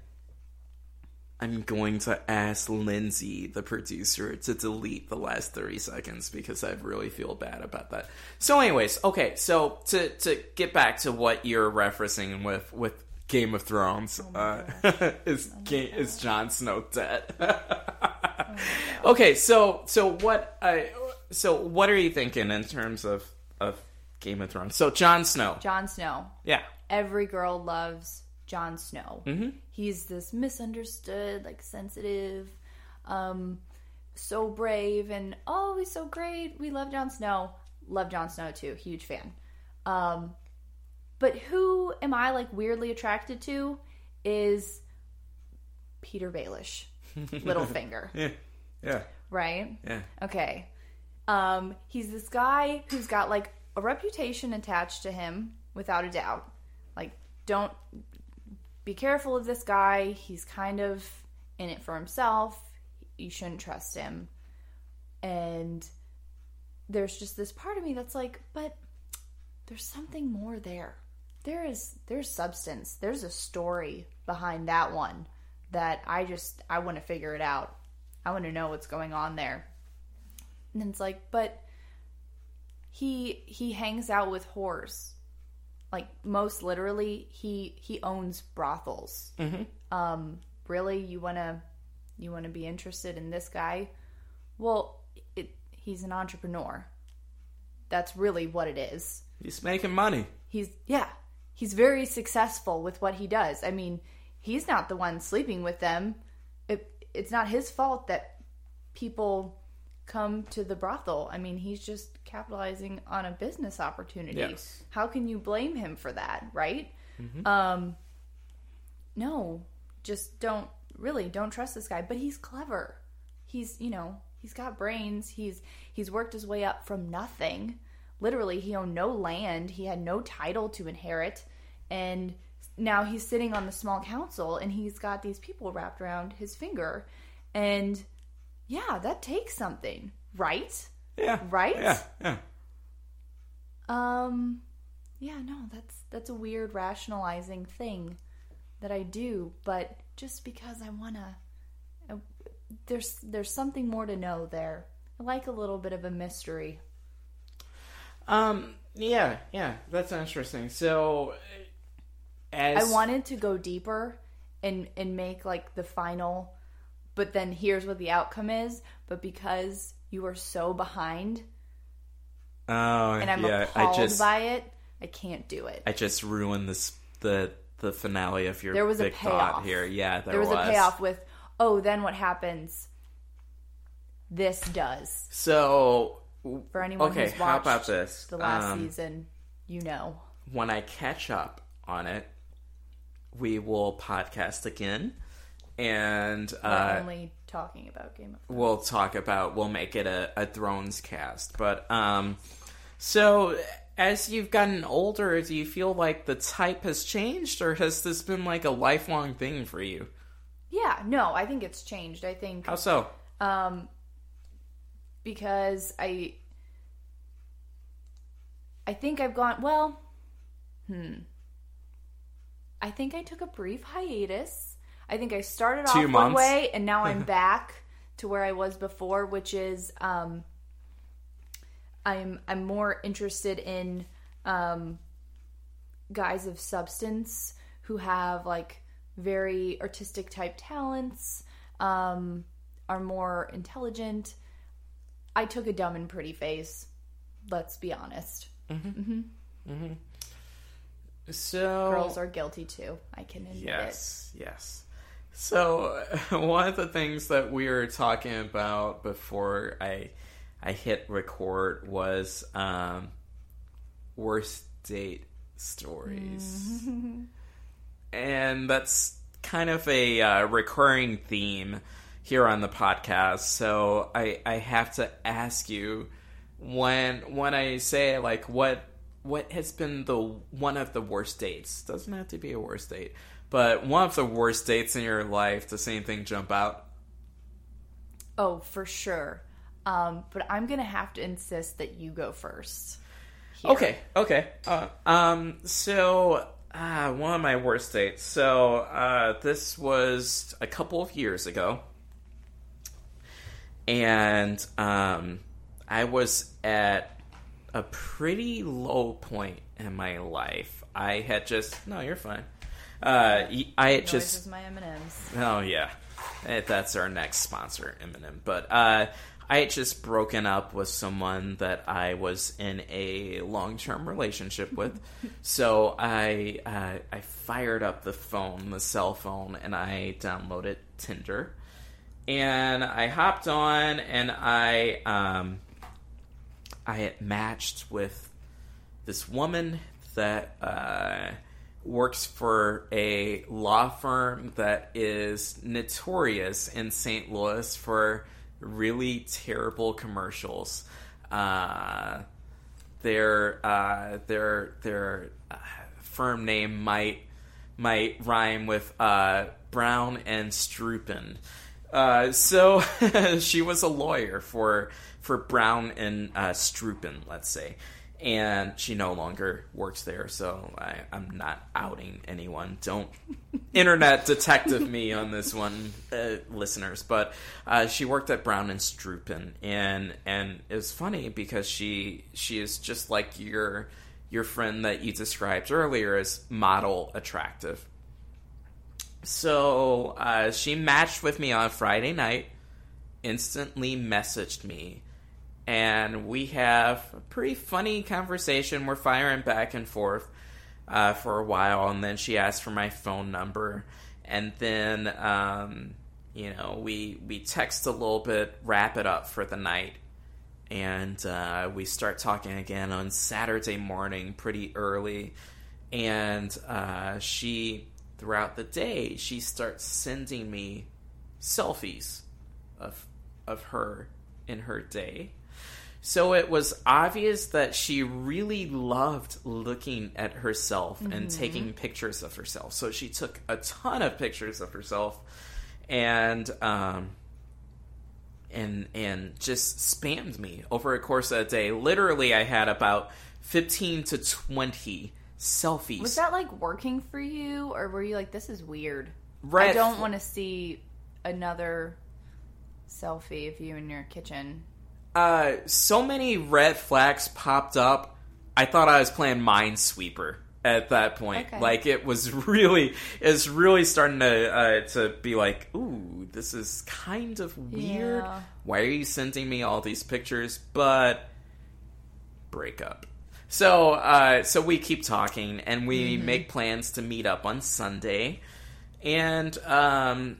I'm going to ask Lindsay, the producer, to delete the last 30 seconds because I really feel bad about that. So anyways, okay, so to to get back to what you're referencing with with Game of Thrones, uh, is Ga- is Jon Snow dead? okay, so so what I so what are you thinking in terms of of Game of Thrones? So Jon Snow. Jon Snow. Yeah. Every girl loves Jon Snow. Mm-hmm. He's this misunderstood, like sensitive, um, so brave, and oh, he's so great. We love Jon Snow. Love Jon Snow too. Huge fan. Um, but who am I like weirdly attracted to? Is Petyr Baelish, Littlefinger, Yeah. Yeah. right? Yeah. Okay. Um, he's this guy who's got like a reputation attached to him, without a doubt. Like, don't be careful of this guy. He's kind of in it for himself. You shouldn't trust him. And there's just this part of me that's like, but there's something more there. There is there's substance. There's a story behind that one that I just I want to figure it out. I want to know what's going on there. And it's like, but he he hangs out with whores. Like most literally, he he owns brothels. Um, really, you wanna you wanna be interested in this guy? Well, it, he's an entrepreneur. That's really what it is He's making money. he's yeah he's very successful with what he does i mean he's not the one sleeping with them it, it's not his fault that people come to the brothel. I mean he's just capitalizing on a business opportunity. Yes. how can you blame him for that right? Um no just don't really don't trust this guy. But he's clever. He's you know he's got brains. He's he's worked his way up from nothing. Literally he owned no land. He had no title to inherit. And now he's sitting on the small council and he's got these people wrapped around his finger. And yeah that takes something right Yeah. Right? Yeah. Yeah. um yeah no that's that's a weird rationalizing thing that i do but just because i want to there's there's something more to know there i like a little bit of a mystery Um. Yeah. Yeah. That's interesting. So, as I wanted to go deeper and and make like the final, but then here's what the outcome is. But because you are so behind Oh, and I'm yeah. appalled I just, by it, I can't do it. I just ruined this the the finale of your There was a payoff. here. Yeah, there, there was, a payoff with, oh, then what happens? This does So, for anyone okay, who's watched about this? the last Um, season. You know, when I catch up on it, we will podcast again, and we're uh, only talking about Game of Thrones. we'll talk about we'll make it a, a Thrones cast. But um, so as you've gotten older, do you feel like the type has changed, or has this been like a lifelong thing for you? Yeah, no, I think it's changed. I think How so? um because i i think i've gone well hmm i think i took a brief hiatus i think i started Two off one months? way and now i'm back to where i was before which is um i'm i'm more interested in um guys of substance who have like very artistic type talents, um, are more intelligent. I took a dumb and pretty face. Let's be honest. So Girls are guilty too. I can admit Yes, yes. So one of the things that we were talking about before I I hit record was um, worst date stories, and that's kind of a uh, recurring theme here on the podcast. So I I have to ask you when when I say like what what has been the one of the worst dates? Doesn't have to be a worst date but one of the worst dates in your life does anything jump out. Oh, for sure. Um, but I'm gonna have to insist that you go first. here. okay okay uh, um so uh, one of my worst dates so uh, this was a couple of years ago and um, i was at a pretty low point in my life i had just no you're fine uh, i just my M&Ms. Oh yeah, Eh, that's our next sponsor, Eminem. But uh, I had just broken up with someone that I was in a long-term relationship with, so I uh, I fired up the phone, the cell phone, and I downloaded Tinder, and I hopped on, and I um, I had matched with this woman that uh, works for a law firm that is notorious in St. Louis for really terrible commercials. Uh, their uh, their their uh, firm name might might rhyme with uh, Brown and Strupen. Uh, so she was a lawyer for for Brown and uh, Strupen, let's say, and she no longer works there. So I, I'm not outing anyone. Don't internet detective me on this one, uh, listeners. But uh, she worked at Brown and Strupen, and and it was funny because she she is just like your your friend that you described earlier as model attractive. So uh, she matched with me on Friday night, instantly messaged me, and we have a pretty funny conversation. We're firing back and forth uh, for a while, and then she asked for my phone number, and then um, you know we we text a little bit, wrap it up for the night, and uh, we start talking again on Saturday morning, pretty early, and uh, she throughout the day she starts sending me selfies of of her in her day. So it was obvious that she really loved looking at herself and taking pictures of herself. So she took a ton of pictures of herself and um and and just spammed me over a course of a day. Literally I had about 15 to 20 selfies. Was that like working for you, or were you like, "This is weird"? Red I don't want to see another selfie of you in your kitchen. Uh, so many red flags popped up. I thought I was playing Minesweeper at that point. Okay. Like it was really, it's really starting to uh, to be like, ooh, this is kind of weird. Yeah. Why are you sending me all these pictures? But break up. So, uh, so we keep talking and we make plans to meet up on Sunday. And um,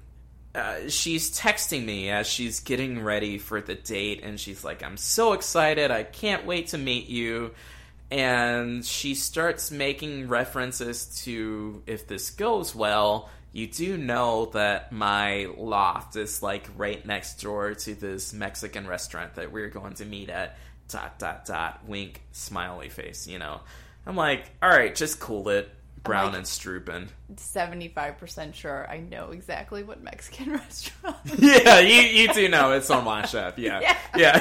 uh, she's texting me as she's getting ready for the date, and she's like, "I'm so excited! I can't wait to meet you." And she starts making references to if this goes well, you do know that my loft is like right next door to this Mexican restaurant that we're going to meet at. Dot dot dot. Wink. Smiley face. You know. I'm like, all right, just cool it. Brown like- and Strupen. Seventy-five percent sure I know exactly what Mexican restaurant. Yeah, you, you do know it's on my Chef. Yeah, yeah.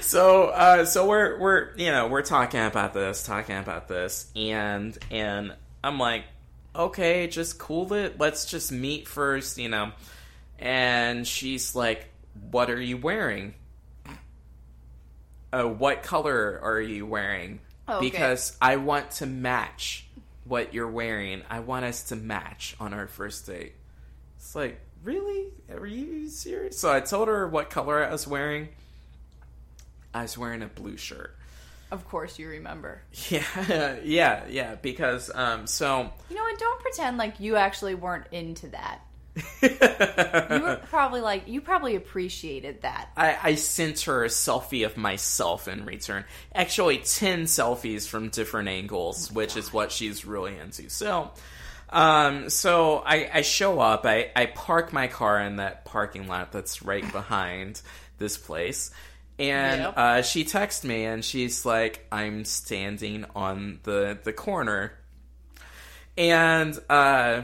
so uh, so we're we're you know we're talking about this, talking about this, and and I'm like, okay, just cool it. Let's just meet first, you know. And she's like, "What are you wearing? Uh, what color are you wearing? Oh, okay. Because I want to match what you're wearing. I want us to match on our first date." It's like, really? Are you serious? So I told her what color I was wearing. I was wearing a blue shirt. Of course, you remember. Yeah, yeah, yeah. Because um, so You know what? Don't pretend like you actually weren't into that. You were probably like you probably appreciated that. I, I sent her a selfie of myself in return. Actually, 10 selfies from different angles, which is what she's really into. So, um, so I, I show up, I, I park my car in that parking lot that's right behind this place. And Yep. uh, she texts me and she's like, I'm standing on the, the corner. And uh,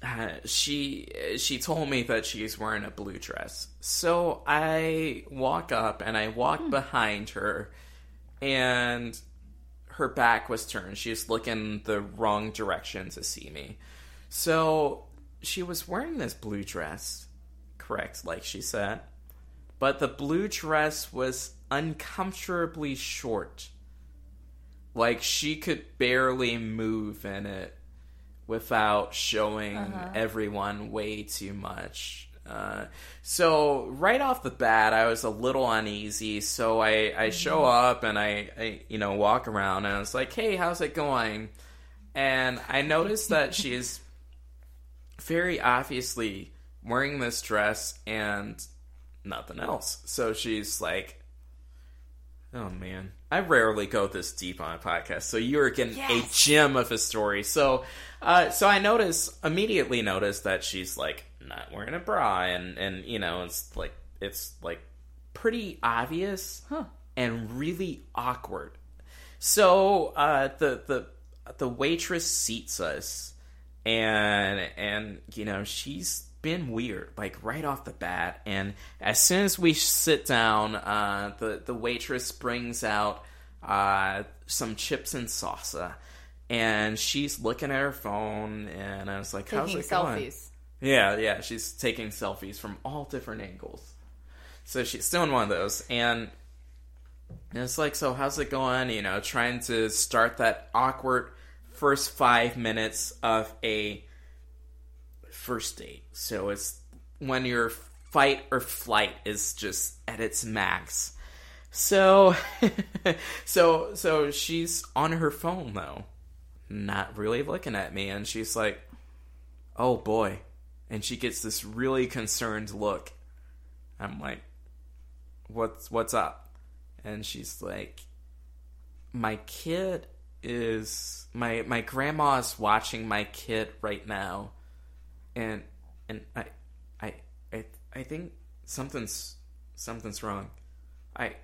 uh, she she told me that she's wearing a blue dress. So I walk up and I walk behind her, and her back was turned. She was looking the wrong direction to see me. So she was wearing this blue dress, correct, like she said, but the blue dress was uncomfortably short. Like she could barely move in it without showing everyone way too much. Uh, so right off the bat, I was a little uneasy. So I, I show up and I, I, you know, walk around and I was like, "Hey, how's it going?" And I noticed that she is very obviously wearing this dress and nothing else. So she's like, "Oh man, I rarely go this deep on a podcast, so you are getting Yes. a gem of a story." So, uh, so I notice immediately notice that she's like not wearing a bra, and and you know it's like it's like pretty obvious Huh. and really awkward. So uh, the the the waitress seats us, and and you know she's been weird like right off the bat. And as soon as we sit down, uh, the the waitress brings out uh, some chips and salsa, and she's looking at her phone. And I was like, "How's Taking it going?" Yeah, yeah, she's taking selfies from all different angles. So she's doing one of those, and it's like, so how's it going? You know, trying to start that awkward first five minutes of a first date. So it's when your fight or flight is just at its max. So, so, so she's on her phone though, not really looking at me, and she's like, "Oh boy," and she gets this really concerned look. I'm like, "What's what's up?" And she's like, "My kid is my my grandma's watching my kid right now, and and I I I I think something's something's wrong. I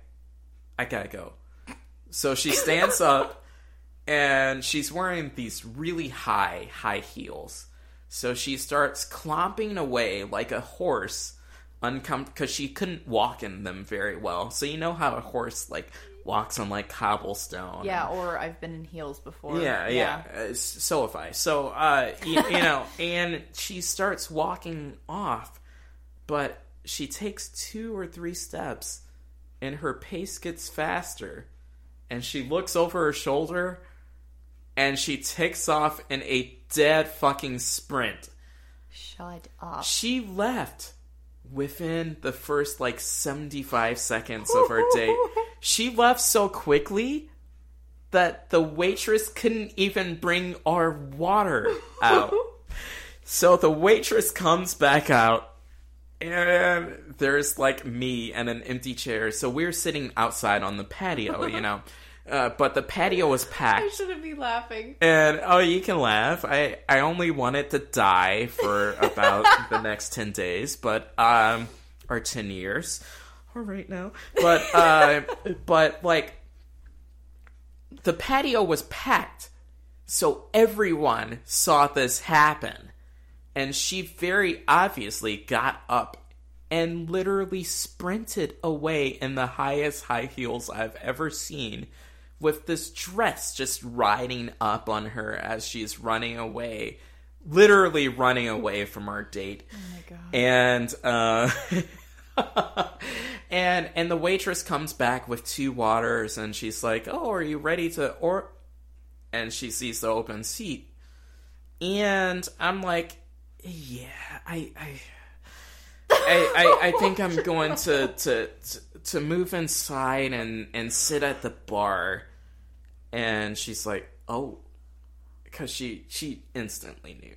I gotta go." So she stands up and she's wearing these really high high heels. So she starts clomping away like a horse, uncom because she couldn't walk in them very well. So you know how a horse like walks on like cobblestone. Yeah, or I've been in heels before. Yeah, yeah. Uh, so have I. So, uh, you, you know, and she starts walking off, but she takes two or three steps, and her pace gets faster, and she looks over her shoulder, and she takes off in a dead fucking sprint. Shut up. She left within the first like 75 seconds of our date. She left so quickly that the waitress couldn't even bring our water out. So the waitress comes back out and there's like me and an empty chair. So we're sitting outside on the patio, you know. Uh, but the patio was packed. I shouldn't be laughing. And oh, you can laugh. I I only wanted to die for about the next ten days, but um, or ten years, or right now. But uh, but like the patio was packed, so everyone saw this happen, and she very obviously got up and literally sprinted away in the highest high heels I've ever seen with this dress just riding up on her as she's running away, literally running away from our date. Oh my god. And uh and and the waitress comes back with two waters and she's like, "Oh, are you ready to or and she sees the open seat, and I'm like, yeah, I, I, I, I, I think I'm going to, to to to move inside and and sit at the bar, and she's like, oh, because she she instantly knew.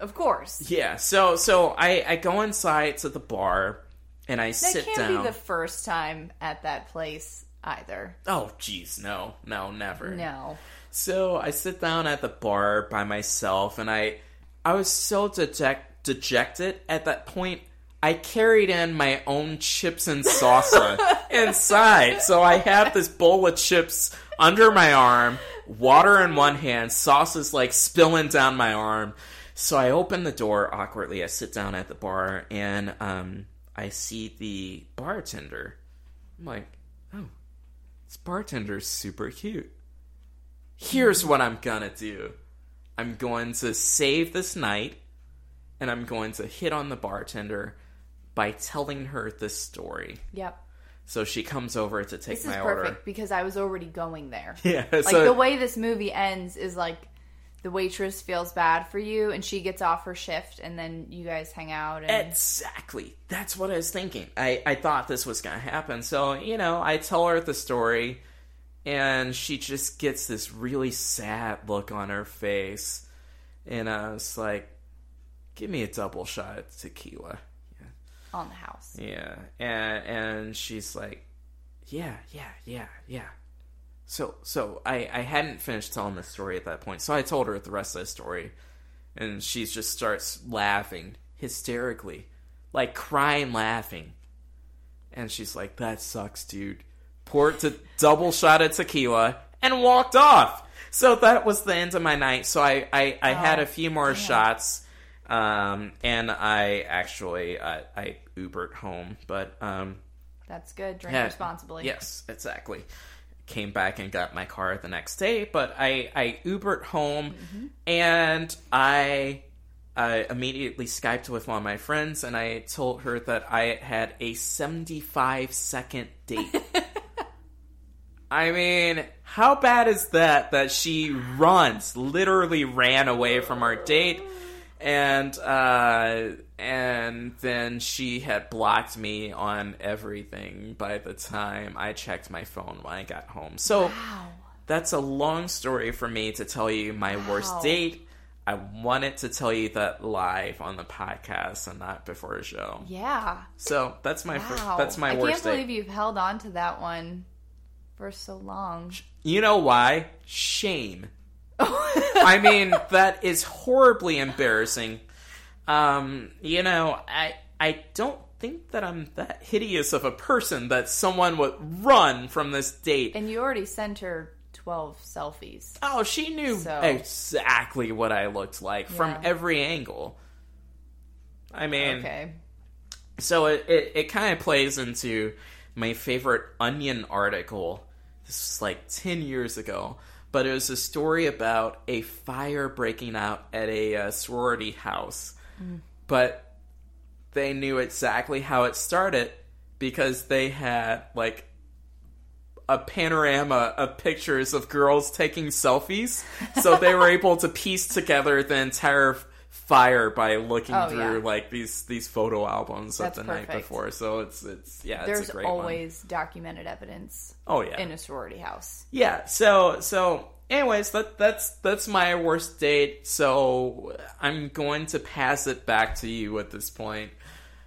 Of course. Yeah, so so I I go inside to the bar and I That sit can't down. be the first time at that place either. Oh, jeez, no, no, never. No. So I sit down at the bar by myself, and I, I was so deject, dejected at that point. I carried in my own chips and salsa inside, so I have this bowl of chips under my arm, water in one hand, sauce is like spilling down my arm. So I open the door awkwardly. I sit down at the bar, and um, I see the bartender. I'm like, oh, this bartender's super cute. Here's what I'm gonna do I'm going to save this night, and I'm going to hit on the bartender by telling her this story. Yep. So she comes over to take This is my perfect order. because I was already going there. Yeah, Like so the way this movie ends is like the waitress feels bad for you and she gets off her shift and then you guys hang out and Exactly. That's what I was thinking. I, I thought this was going to happen. So, you know, I tell her the story, and she just gets this really sad look on her face. And I was like, give me a double shot of tequila. On the house. Yeah. And, and she's like, yeah, yeah, yeah, yeah. So, so I, I hadn't finished telling the story at that point. So I told her the rest of the story. And she just starts laughing hysterically, like crying, laughing. And she's like, that sucks, dude. Poured to double shot of tequila and walked off. So that was the end of my night. So I, I, I had a few more shots. Um, and I actually, uh, I Ubered home, but, um, That's good. Drink yeah, responsibly. Yes, exactly. Came back and got my car the next day, but I I Ubered home and I I immediately Skyped with one of my friends and I told her that I had a 75 second date. I mean, how bad is that that she runs, literally ran away from our date and uh and then she had blocked me on everything by the time I checked my phone when I got home. So Wow. that's a long story for me to tell you my worst date. I wanted to tell you that live on the podcast and not before a show. Yeah. So that's my Wow. that's my I worst can't believe date. you've held on to that one for so long. You know why? Shame. I mean, that is horribly embarrassing. Um, you know, I I don't think that I'm that hideous of a person that someone would run from this date. And you already sent her 12 selfies. Oh, she knew So- exactly what I looked like from every angle. I mean, Okay. so it, it, it kind of plays into my favorite Onion article. This was like 10 years ago, but it was a story about a fire breaking out at a uh, sorority house. But they knew exactly how it started because they had like a panorama of pictures of girls taking selfies. So they were able to piece together the entire fire by looking Oh, through yeah. like these these photo albums That's of the night before. So it's it's yeah, it's There's a great one. always documented evidence Oh yeah. in a sorority house. Yeah. So so anyways, that that's that's my worst date. So I'm going to pass it back to you at this point.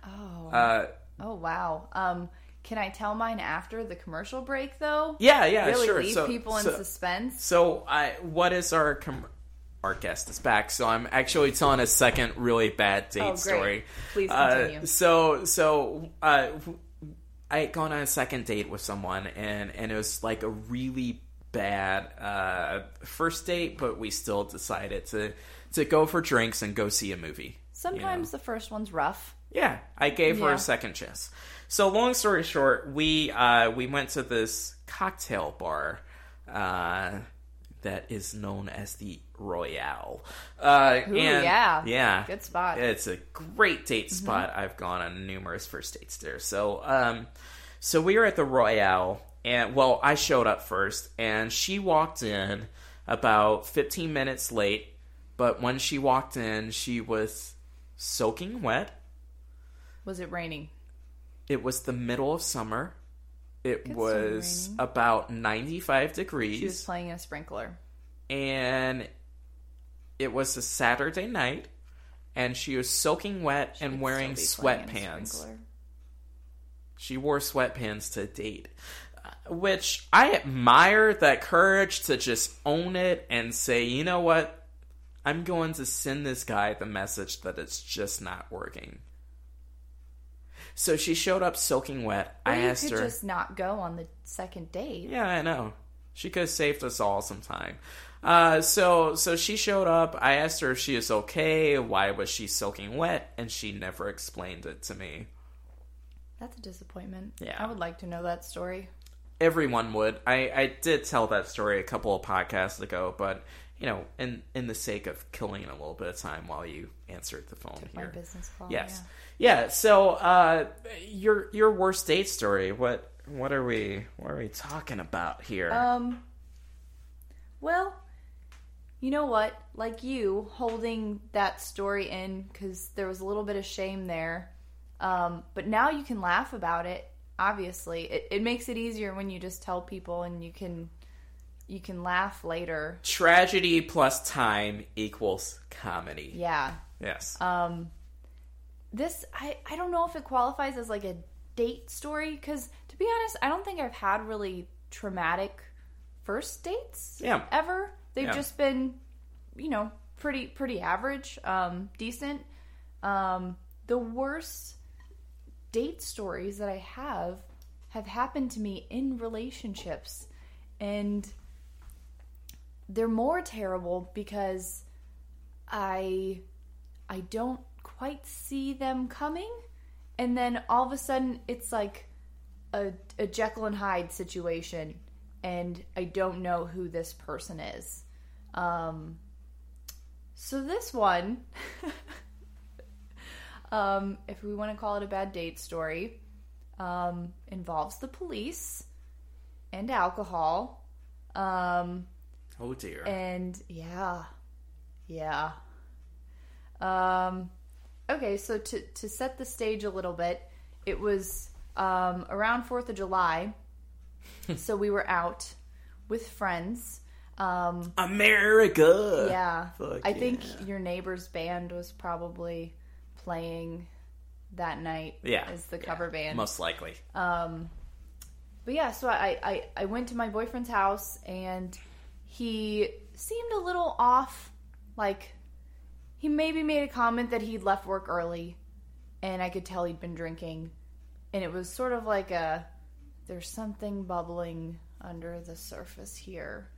Oh. Uh, oh wow. Um can I tell mine after the commercial break though? yeah, yeah, really sure. leave so, people in so, suspense. so I what is our com- our guest is back. So I'm actually telling a second really bad date Oh, story. Please Uh, continue. so so uh, I had gone on a second date with someone, and and it was like a really bad uh, first date, but we still decided to to go for drinks and go see a movie. Sometimes the first one's rough. Yeah, I gave her a second chance. So long story short, we uh, we went to this cocktail bar uh, that is known as the Royale. Uh, Ooh, and yeah. yeah, Good spot. It's a great date spot. I've gone on numerous first dates there. So, um, so we were at the Royale, and well, I showed up first, and she walked in. about 15 minutes late, but when she walked in, she was soaking wet. Was it raining? It was the middle of summer. It be was about 95 degrees. She was playing a sprinkler. and it was a Saturday night, and she was soaking wet and wearing still be playing a sweatpants. She wore sweatpants to date, which I admire that courage to just own it and say, you know what? I'm going to send this guy the message that it's just not working. So she showed up soaking wet. Or I asked could her. just not go on the second date. Yeah, I know. She could have saved us all some time. Uh, so so she showed up. I asked her if she is okay. Why was she soaking wet? And she never explained it to me. That's a disappointment. Yeah. I would like to know that story. Everyone would. I, I did tell that story a couple of podcasts ago, but you know, in in the sake of killing a little bit of time while you answered the phone Took my here. business call. Yes. Yeah. So uh, your your worst date story. What what are we what are we talking about here? Um. Well, you know what? Like you, holding that story in because there was a little bit of shame there. Um, but now you can laugh about it. Obviously, it, it makes it easier when you just tell people and you can you can laugh later. Tragedy plus time equals comedy. Yeah. Yes. Um, this I I don't know if it qualifies as like a date story because to be honest, I don't think I've had really traumatic first dates. Yeah. Ever. They've Yeah. just been, you know, pretty pretty average, um, decent. Um, the worst date stories that I have have happened to me in relationships, and they're more terrible because I I don't quite see them coming, and then all of a sudden it's like a, a Jekyll and Hyde situation, and I don't know who this person is. Um, so this one, um, if we want to call it a bad date story, um, involves the police and alcohol. Um, oh dear. and yeah, yeah. Um, okay, so to to set the stage a little bit, it was um, around Fourth of July, so we were out with friends. Um, America. yeah, Fuck I think your neighbor's band was probably playing that night. Yeah. as the cover band. Most likely. Um, But yeah, so I, I, I went to my boyfriend's house and he seemed a little off. Like, he maybe made a comment that he'd left work early and I could tell he'd been drinking. And it was sort of like a there's something bubbling under the surface here.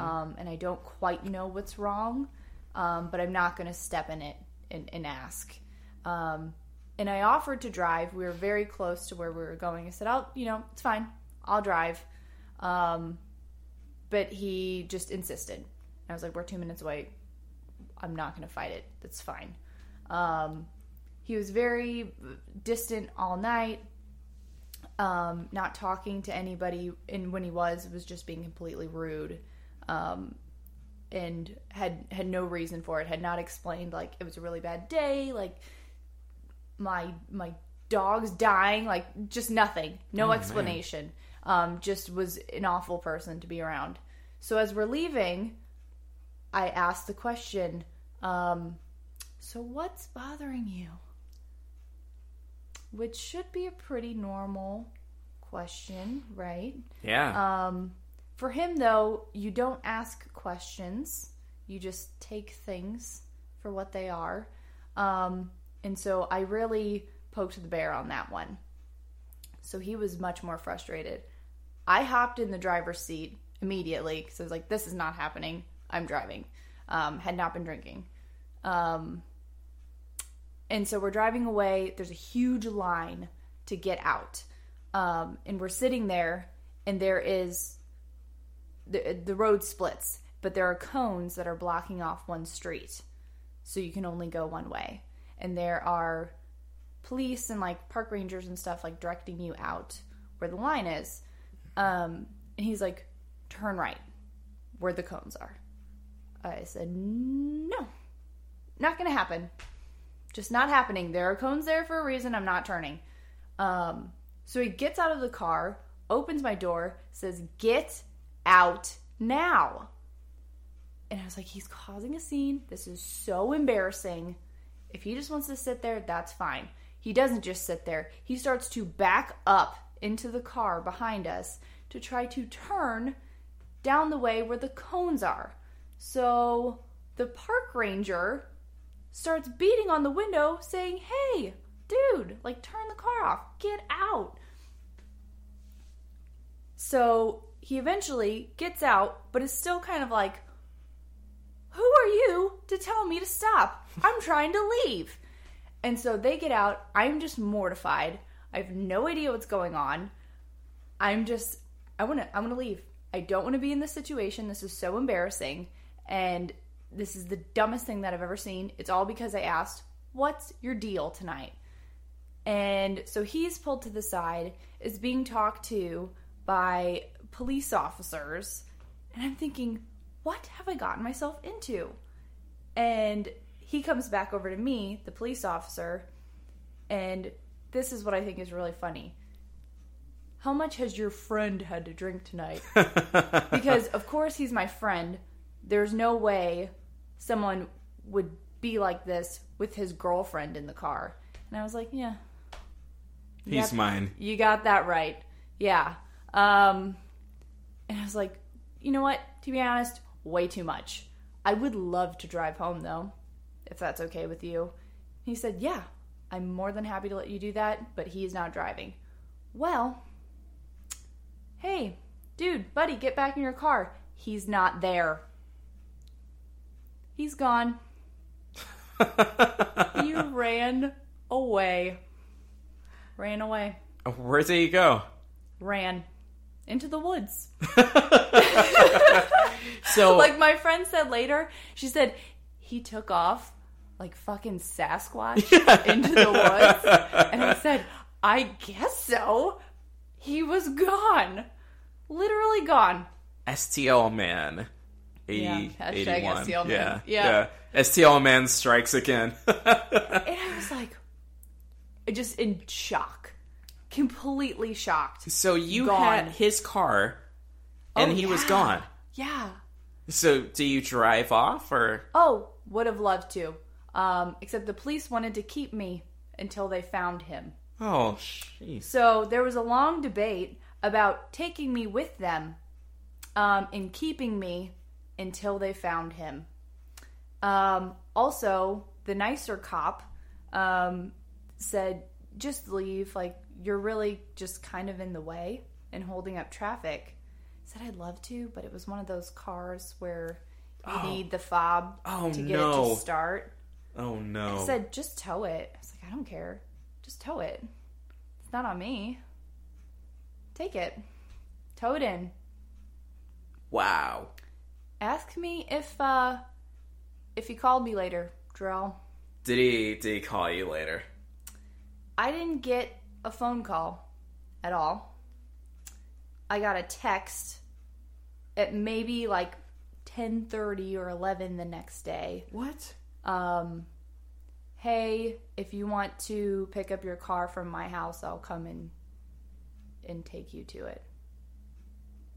Um, and I don't quite know what's wrong, um, but I'm not going to step in it and, and ask. Um, and I offered to drive. We were very close to where we were going. I said, "I'll, you know, it's fine. I'll drive." Um, but he just insisted. I was like, "We're two minutes away. I'm not going to fight it. That's fine." Um, he was very distant all night, um, not talking to anybody, and when he was, was just being completely rude, um, and had had no reason for it. Had not explained like it was a really bad day, like my my dog's dying, like just nothing, no explanation. Um, just was an awful person to be around. So as we're leaving, I asked the question, um, "So what's bothering you?" Which should be a pretty normal question, right? Yeah. Um, for him, though, you don't ask questions. You just take things for what they are. Um, and so I really poked the bear on that one. So he was much more frustrated. I hopped in the driver's seat immediately because I was like, this is not happening. I'm driving. Um, had not been drinking. Um, and so we're driving away. There's a huge line to get out. Um, and we're sitting there, and there is the, the road splits, but there are cones that are blocking off one street. So you can only go one way. And there are police and like park rangers and stuff like directing you out where the line is. Um, and he's like, turn right where the cones are. I said, no, not gonna happen. Just not happening. There are cones there for a reason. I'm not turning. Um, so he gets out of the car, opens my door, says, get out now. And I was like, he's causing a scene. This is so embarrassing. If he just wants to sit there, that's fine. He doesn't just sit there, he starts to back up into the car behind us to try to turn down the way where the cones are. So the park ranger starts beating on the window saying, Hey, dude, like turn the car off, get out. So he eventually gets out, but is still kind of like, Who are you to tell me to stop? I'm trying to leave. And so they get out. I'm just mortified. I have no idea what's going on. I'm just I want to I want to leave. I don't want to be in this situation. This is so embarrassing and this is the dumbest thing that I've ever seen. It's all because I asked, "What's your deal tonight?" And so he's pulled to the side, is being talked to by police officers, and I'm thinking, "What have I gotten myself into?" And he comes back over to me, the police officer, and this is what I think is really funny. How much has your friend had to drink tonight? because of course he's my friend. There's no way someone would be like this with his girlfriend in the car. And I was like, yeah. You He's got- mine. You got that right. Yeah. Um and I was like, you know what? To be honest, way too much. I would love to drive home though, if that's okay with you. He said, Yeah, I'm more than happy to let you do that, but he's not driving. Well, hey, dude, buddy, get back in your car. He's not there. He's gone. He ran away. Ran away. Where did he go? Ran into the woods. So like my friend said later, she said he took off like fucking Sasquatch into the woods. And I said, I guess so. He was gone. Literally gone. STL man. 80, Yeah, hashtag 81. STL man. Yeah, Yeah. yeah. STL man strikes again. And I was like, just in shock. Completely shocked. so you Gone. had his car, and Oh, he was gone. Yeah. So do you drive off or? Oh, would have loved to. Um, except the police wanted to keep me until they found him. Oh, jeez. So there was a long debate about taking me with them um, and keeping me until they found him. Um, also, the nicer cop um, said, just leave. Like, you're really just kind of in the way and holding up traffic. Said I'd love to, but it was one of those cars where you need the fob Oh, to get it to start. Oh no. I said, just tow it. I was like, I don't care. Just tow it. It's not on me. Take it. Tow it in. wow. Ask me if uh if he called me later, Drell. Did he? Did he call you later? I didn't get a phone call at all. I got a text at maybe like 10:30 or 11 the next day. What? Um hey, if you want to pick up your car from my house, I'll come and and take you to it.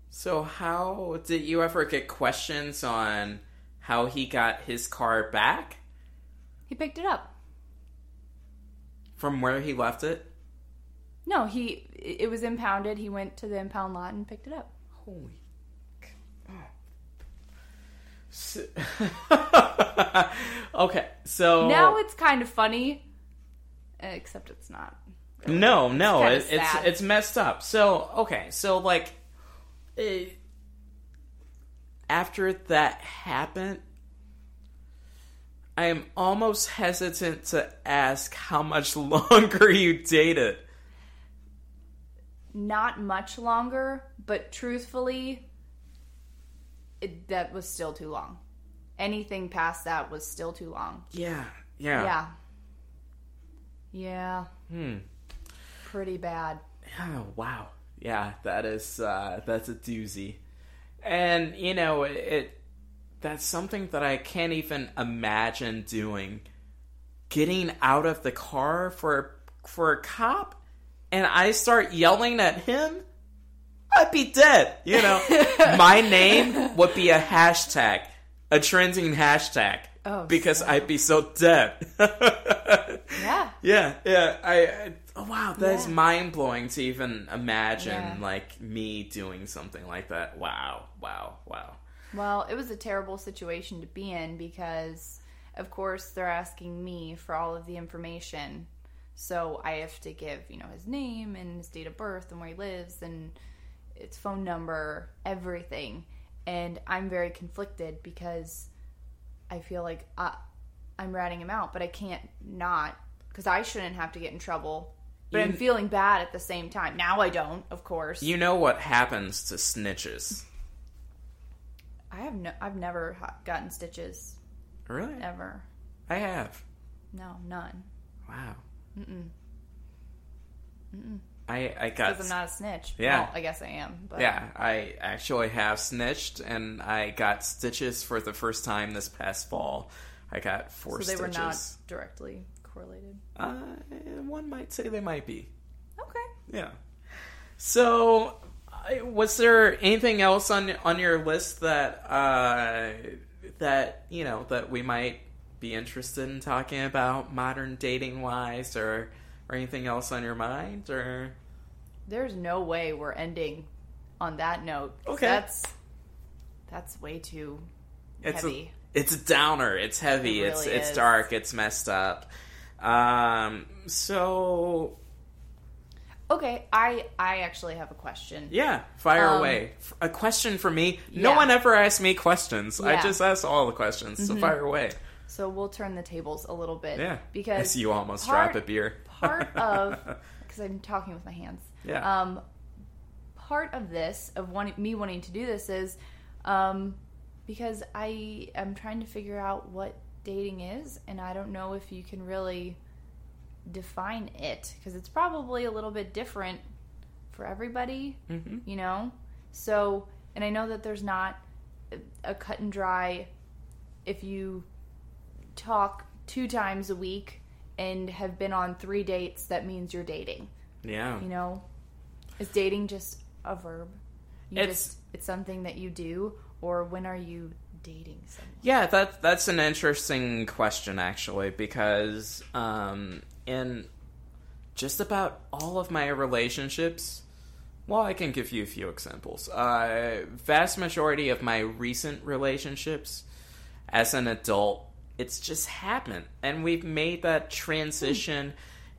So how did you ever get questions on how he got his car back He picked it up. from where he left it? No, he it was impounded. He went to the impound lot and picked it up. Holy. c- oh. So- okay, so Now it's kind of funny, except it's not. no, no, kinda it, it's it's messed up. So okay, so like, eh, after that happened, I am almost hesitant to ask how much longer you dated. Not much longer, but truthfully, it, that was still too long. Anything past that was still too long. Yeah, yeah, Yeah. Yeah. Hmm. Pretty bad. Oh, wow. Yeah, that is uh that's a doozy. And you know, it that's something that I can't even imagine doing. Getting out of the car for for a cop and I start yelling at him, I'd be dead. You know, my name would be a hashtag, a trending hashtag, Oh, because I'd be so dead. Yeah. Yeah, yeah. I, I oh wow, that's Yeah. mind blowing to even imagine Yeah. like me doing something like that. Wow, wow, wow. Well, it was a terrible situation to be in because, of course, they're asking me for all of the information. So I have to give, you know, his name and his date of birth and where he lives and its phone number, everything. And I'm very conflicted because I feel like I, I'm ratting him out, but I can't not because I shouldn't have to get in trouble. But I'm feeling bad at the same time. Now I don't, of course. You know what happens to snitches? I have no, I've never gotten stitches Really? ever. I have. No, none. Wow. I I got Because I'm not a snitch. Yeah. Well, I guess I am. But yeah. I actually have snitched, and I got stitches for the first time this past fall. I got four. So they stitches. were not directly correlated. Uh, one might say they might be. Okay. Yeah. So, was there anything else on on your list that uh, that you know that we might be interested in talking about modern dating wise, or or anything else on your mind, or There's no way we're ending on that note. Okay. That's that's way too it's heavy. a it's a downer. It's heavy. It it's really it's is. dark. It's messed up. Um. So okay, I I actually have a question. yeah, fire Um, away. A question for me. No Yeah. one ever asked me questions. I Yeah. Mm-hmm. just asked all the questions. So fire away. So we'll turn the tables a little bit. Yeah. Because you almost part- drop a beer. part of because I'm talking with my hands. Yeah. Um, part of this of wanting me wanting to do this is um, because I am trying to figure out what dating is, and I don't know if you can really define it because it's probably a little bit different for everybody. Mhm. You know, so and I know that there's not a cut and dry if you talk two times a week and have been on three dates, that means you're dating. yeah. You know, is dating just a verb? You It's- just it's something that you do, or when are you dating someone? Yeah, that that's an interesting question actually because um, in just about all of my relationships, well, I can give you a few examples. Uh, vast majority of my recent relationships, as an adult, it's just happened, and we've made that transition.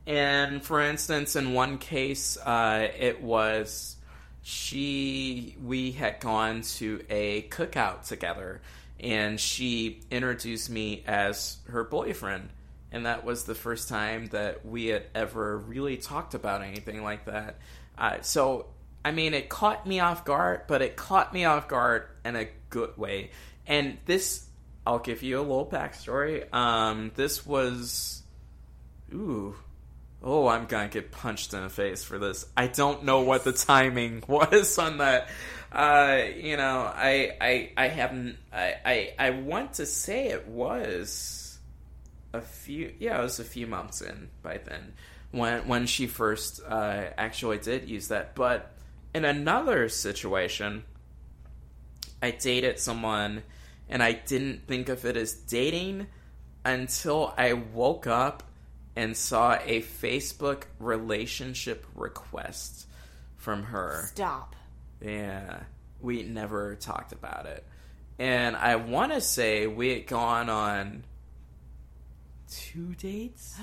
And for instance, in one case, uh, it was she we had gone to a cookout together and she introduced me as her boyfriend. And that was the first time that we had ever really talked about anything like that. Uh, so i mean it caught me off guard but it caught me off guard in a good way. And this i'll give you a little backstory. Um, this was ooh Oh, I'm gonna get punched in the face for this. I don't know what the timing was on that. Uh, you know, I, I, I haven't. I, I, I want to say it was a few. Yeah, it was a few months in by then when when she first uh, actually did use that. But in another situation, I dated someone, and I didn't think of it as dating until I woke up and saw a Facebook relationship request from her. Stop. Yeah, we never talked about it. And I want to say we had gone on two dates?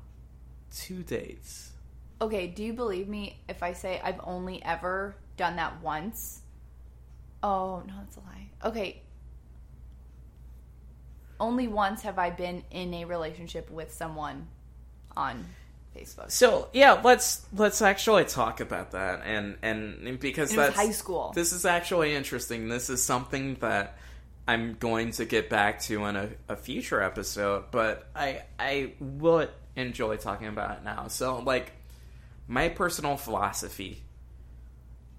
two dates. Okay, do you believe me if I say I've only ever done that once? Oh, no, that's a lie. Okay. Only once have I been in a relationship with someone on Facebook. So yeah, let's let's actually talk about that, and and, because that's high school. This is actually interesting. This is something that I'm going to get back to in a, a future episode, but I I will enjoy talking about it now. So like my personal philosophy.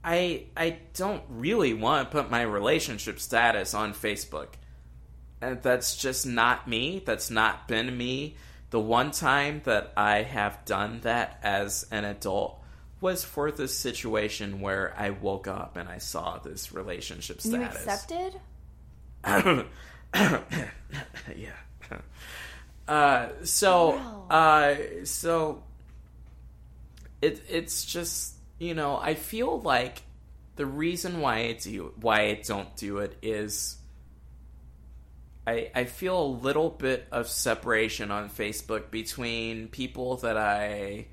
I I don't really want to put my relationship status on Facebook. And that's just not me. That's not been me. The one time that I have done that as an adult was for this situation where I woke up and I saw this relationship You status. accepted? yeah. Uh, so, Wow. uh, so it it's just you know I feel like the reason why I do why I don't do it is I I feel a little bit of separation on Facebook between people that I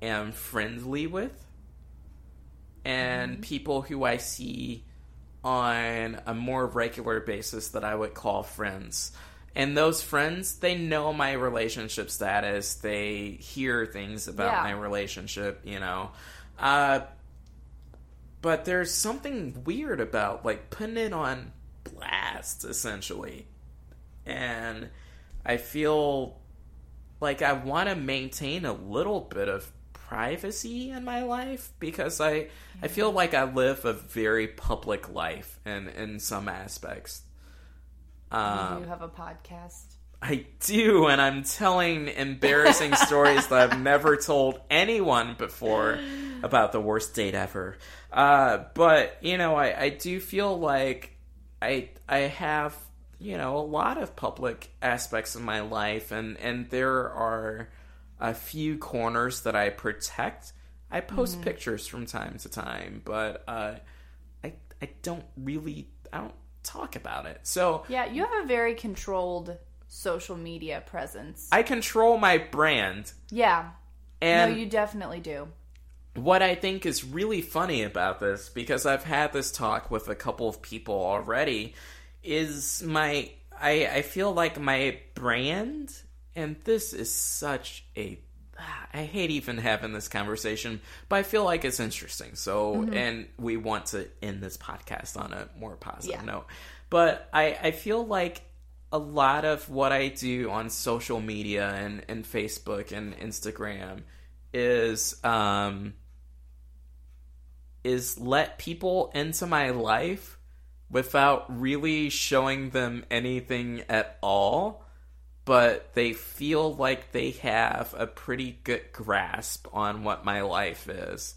am friendly with and people who I see on a more regular basis that I would call friends. And those friends, they know my relationship status. They hear things about Yeah. my relationship, you know. Uh, but there's something weird about like putting it on blast, essentially. And I feel like I want to maintain a little bit of privacy in my life because I I feel like I live a very public life and in some aspects. Um, you have a podcast. I do, and I'm telling embarrassing stories that I've never told anyone before about the worst date ever. Uh, but you know, I, I do feel like I I have you know a lot of public aspects of my life, and and there are a few corners that I protect. I post pictures from time to time, but uh, I I don't really I don't talk about it. So Yeah, you have a very controlled social media presence. I control my brand. yeah. And no, you definitely do. what I think is really funny about this, because I've had this talk with a couple of people already, is my I I feel like my brand, and this is such a I hate even having this conversation, but I feel like it's interesting. So, and we want to end this podcast on a more positive Yeah. note. But I, I feel like a lot of what I do on social media and, and Facebook and Instagram is um is let people into my life without really showing them anything at all but they feel like they have a pretty good grasp on what my life is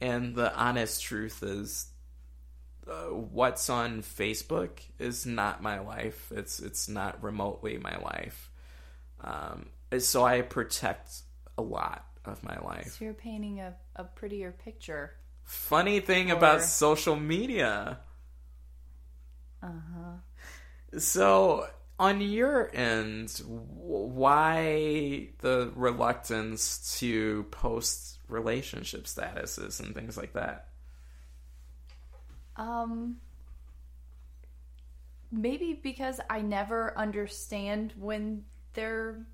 and the honest truth is uh, what's on Facebook is not my life. It's it's not remotely my life. Um, so I protect a lot of my life. So you're painting a, a prettier picture. Funny thing Or- about social media. Uh huh. So on your end, why the reluctance to post relationship statuses and things like that? Um, maybe because I never understand when they're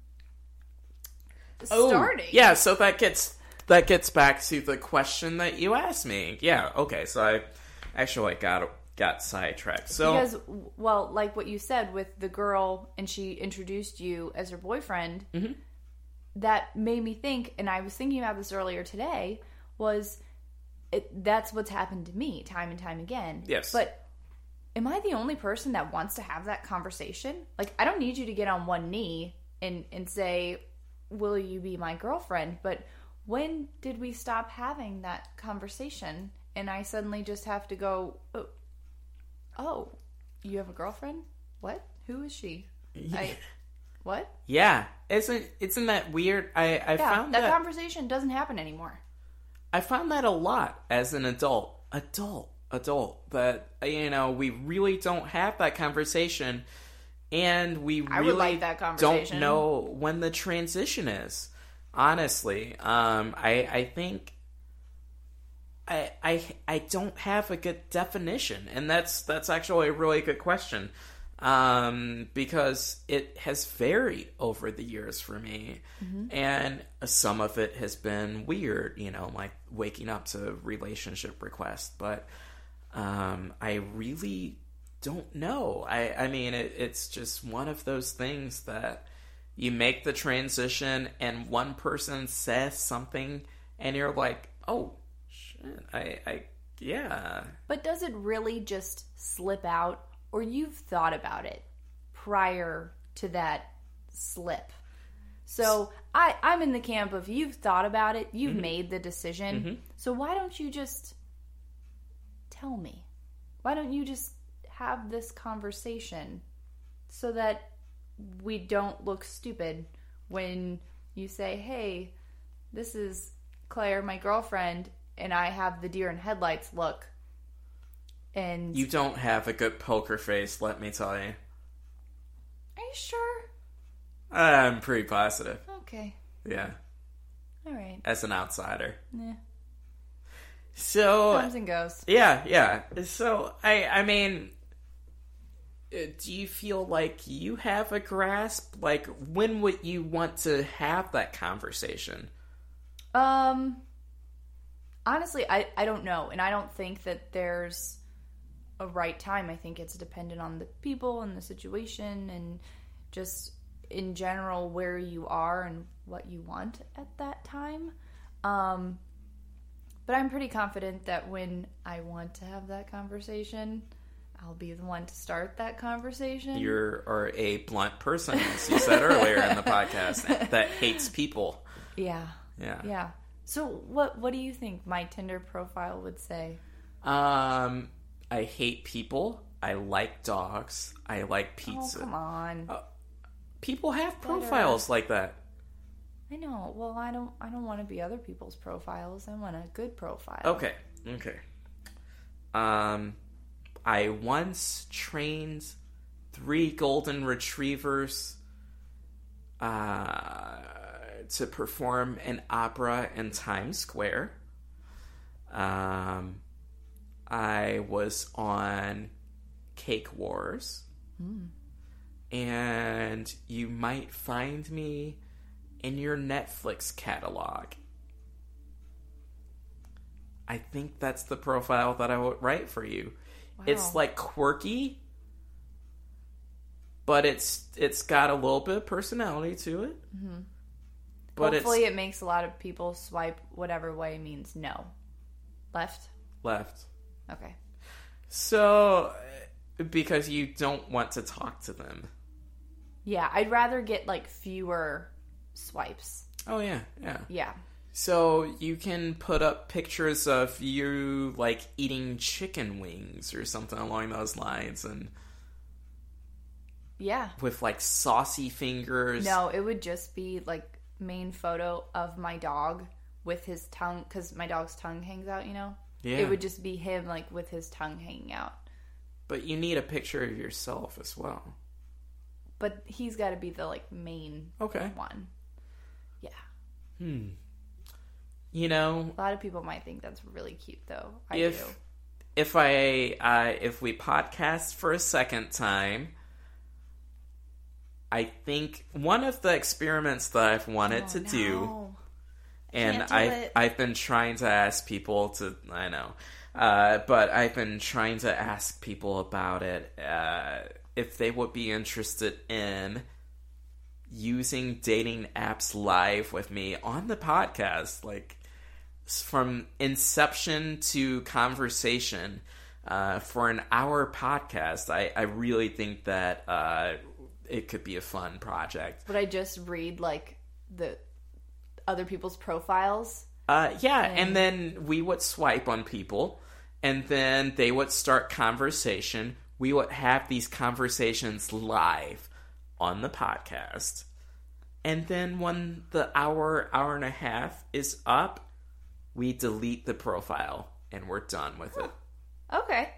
starting. Oh, Yeah, so that gets that gets back to the question that you asked me. Yeah, okay, so I actually got got sidetracked. So Because, well, like what you said with the girl, and she introduced you as her boyfriend, Mm-hmm. that made me think, and I was thinking about this earlier today, was it, that's what's happened to me time and time again. Yes. But am I the only person that wants to have that conversation? Like, I don't need you to get on one knee and, and say, Will you be my girlfriend? But when did we stop having that conversation? And I suddenly just have to go, oh, oh you have a girlfriend? What? Who is she? I, what? yeah, isn't isn't that weird? I I Yeah, found that that conversation doesn't happen anymore. I found that a lot as an adult. Adult, adult. That you know, we really don't have that conversation, and we I really like that don't know when the transition is. Honestly, um, I I think. I, I I don't have a good definition, and that's that's actually a really good question, um, because it has varied over the years for me, and some of it has been weird, you know, like waking up to relationship requests, but um, I really don't know. I I mean, it, it's just one of those things that you make the transition, and one person says something, and you're like, oh shit, I I yeah. But does it really just slip out, or you've thought about it prior to that slip. So I, I'm in the camp of you've thought about it, you've mm-hmm. made the decision. Mm-hmm. So why don't you just tell me? Why don't you just have this conversation so that we don't look stupid when you say, hey, this is Claire, my girlfriend, and I have the deer in headlights look. And You don't have a good poker face, let me tell you. are you sure? I'm pretty positive. Okay. Yeah, All right. as an outsider. Yeah. So Comes and goes. yeah, yeah. So I, I mean, uh, do you feel like you have a grasp? Like, when would you want to have that conversation? Um honestly, I I don't know, and I don't think that there's a right time. I think it's dependent on the people and the situation and just in general where you are and what you want at that time. Um but I'm pretty confident that when I want to have that conversation, I'll be the one to start that conversation. You are a blunt person, as you said earlier in the podcast, that hates people. yeah. Yeah. Yeah. So what what do you think my Tinder profile would say? Um, I hate people. I like dogs. I like Oh, pizza. come on. people have profiles like that. I know. Well, I don't. I don't want to be other people's profiles. I want a good profile. Okay. Okay. Um, I once trained three golden retrievers uh, to perform an opera in Times Square. Um, I was on Cake Wars. And you might find me in your Netflix catalog. I think that's the profile that I would write for you. It's like quirky, but it's it's got a little bit of personality to it. Mm-hmm. But Hopefully, it makes a lot of people swipe whatever way means no. Left. left. Okay. So uh, because you don't want to talk to them. Yeah, I'd rather get like fewer swipes. Oh yeah, yeah. Yeah. So you can put up pictures of you like eating chicken wings or something along those lines and Yeah. with like saucy fingers. No, it would just be like main photo of my dog with his tongue because my dog's tongue hangs out. You know. Yeah. It would just be him like with his tongue hanging out. But you need a picture of yourself as well. But he's got to be the like main Okay. one. Yeah. Hmm. You know, A lot of people might think that's really cute, though. I if do. if I uh, if we podcast for a second time, I think one of the experiments that I've wanted Oh, to do, and Can't do I've it. I've been trying to ask people to I know, uh, but I've been trying to ask people about it uh, if they would be interested in using dating apps live with me on the podcast, like from inception to conversation. Uh, for an hour podcast, I, I really think that uh, it could be a fun project. Would I just read like the other people's profiles? Uh, yeah, and then we would swipe on people, and then they would start conversation. We would have these conversations live on the podcast. And then when the hour, hour and a half is up, we delete the profile and we're done with it. Okay.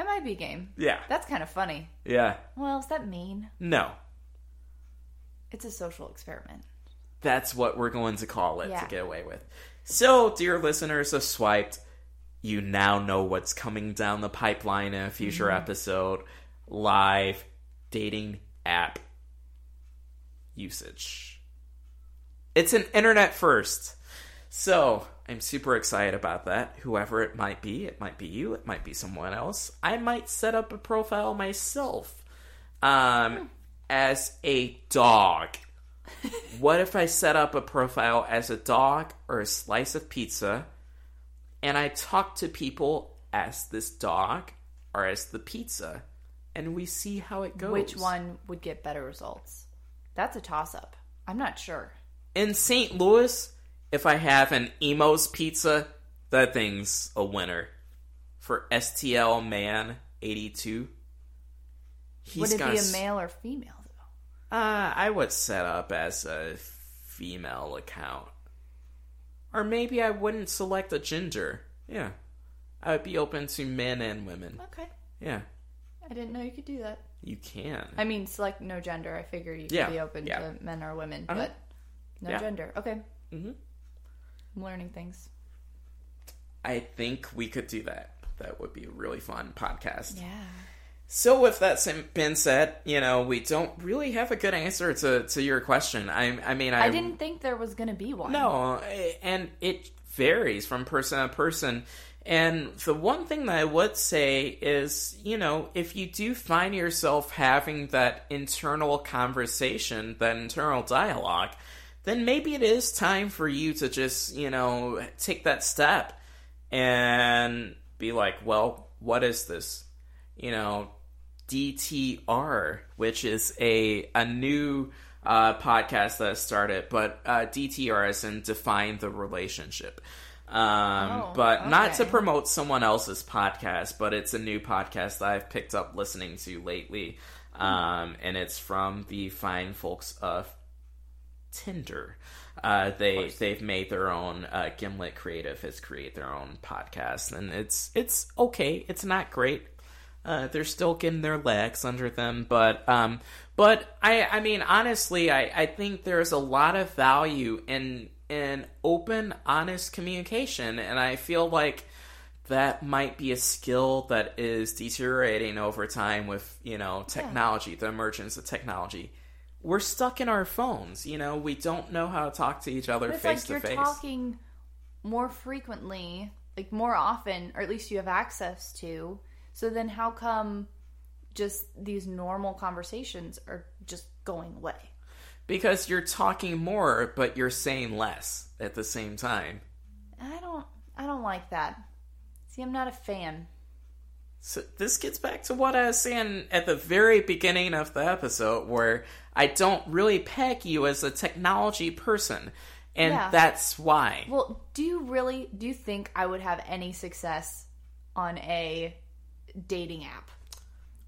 I might be game. Yeah. That's kind of funny. Yeah. Well, is that mean? No. It's a social experiment. That's what we're going to call it Yeah. to get away with. So, dear listeners of Swiped, you now know what's coming down the pipeline in a future Mm-hmm. episode live dating app usage. It's an internet first. So, I'm super excited about that. Whoever it might be, it might be you, it might be someone else. I might set up a profile myself um, as a dog. what if I set up a profile as a dog or a slice of pizza and I talk to people as this dog or as the pizza and we see how it goes. Which one would get better results? That's a toss up. I'm not sure. In St. Louis, if I have an Imo's pizza, that thing's a winner. For STL Man 82. He's would it be a male or female though? Uh, I would set up as a female account. Or maybe I wouldn't select a gender. Yeah. I would be open to men and women. Okay. Yeah. I didn't know you could do that. You can. I mean, select no gender. I figure you could Yeah, be open yeah. to men or women, Uh-huh. but no Yeah. gender. Okay. Mhm. Learning things. I think we could do that. That would be a really fun podcast. Yeah. So, with that been said, you know, we don't really have a good answer to, to your question. I, I mean, I, I didn't think there was going to be one. No, and it varies from person to person. And the one thing that I would say is, you know, if you do find yourself having that internal conversation, that internal dialogue, then maybe it is time for you to just, you know, take that step and be like, well, what is this? You know, DTR, which is a a new uh, podcast that started, but uh, DTR is in define the relationship. Um, Oh, but not to promote someone else's podcast, but it's a new podcast that I've picked up listening to lately, um, and it's from the fine folks of Tinder. Uh, they they've made their own. Uh, Gimlet Creative has created their own podcast, and it's it's okay. It's not great. Uh, they're still getting their legs under them, but um, but I I mean honestly, I I think there's a lot of value in in open, honest communication, and I feel like that might be a skill that is deteriorating over time with you know technology, the emergence of technology. We're stuck in our phones, you know. We don't know how to talk to each other face to you're face. talking more frequently, like more often, or at least you have access to. So then, how come just these normal conversations are just going away? Because you're talking more, but you're saying less at the same time. I don't. I don't like that. See, I'm not a fan. So this gets back to what I was saying at the very beginning of the episode, where I don't really peg you as a technology person, and Yeah. that's why. Well, do you really do you think I would have any success on a dating app?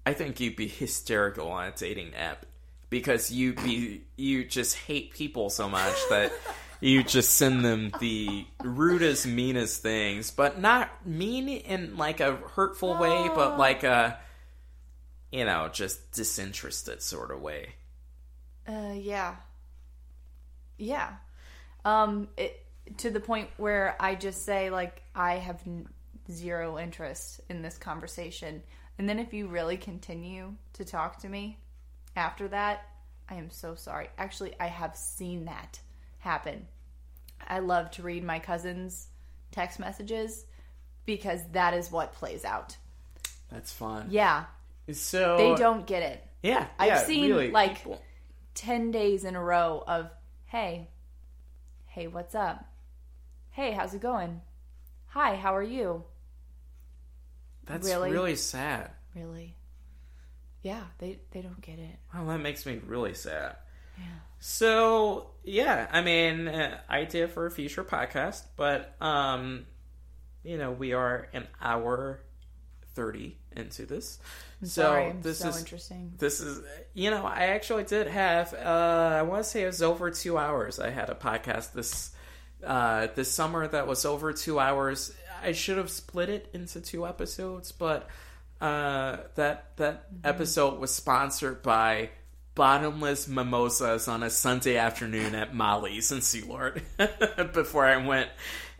I think you'd be hysterical on a dating app because you be you just hate people so much that you just send them the rudest, meanest things, but not mean in like a hurtful way, but like a you know just disinterested sort of way. Uh, yeah, yeah. Um, it to the point where I just say like I have n- zero interest in this conversation, and then if you really continue to talk to me after that, I am so sorry. Actually, I have seen that happen. I love to read my cousin's text messages because that is what plays out. That's fun. Yeah, So they don't get it. Yeah, I've yeah, seen, really, like- people- 10 days in a row of, hey, hey, what's up? Hey, how's it going? Hi, how are you? that's really- really sad. Really? Yeah, they, they don't get it. Well, that makes me really sad. Yeah. So yeah, I mean, uh, idea for a future podcast, but um, you know, we are an hour thirty into this. I'm so sorry, this so is interesting. this is you know, I actually did have uh, I want to say it was over two hours. I had a podcast this uh, this summer that was over two hours. I should have split it into two episodes, but uh, that that episode was sponsored by bottomless mimosas on a Sunday afternoon at Molly's in Soulard before I went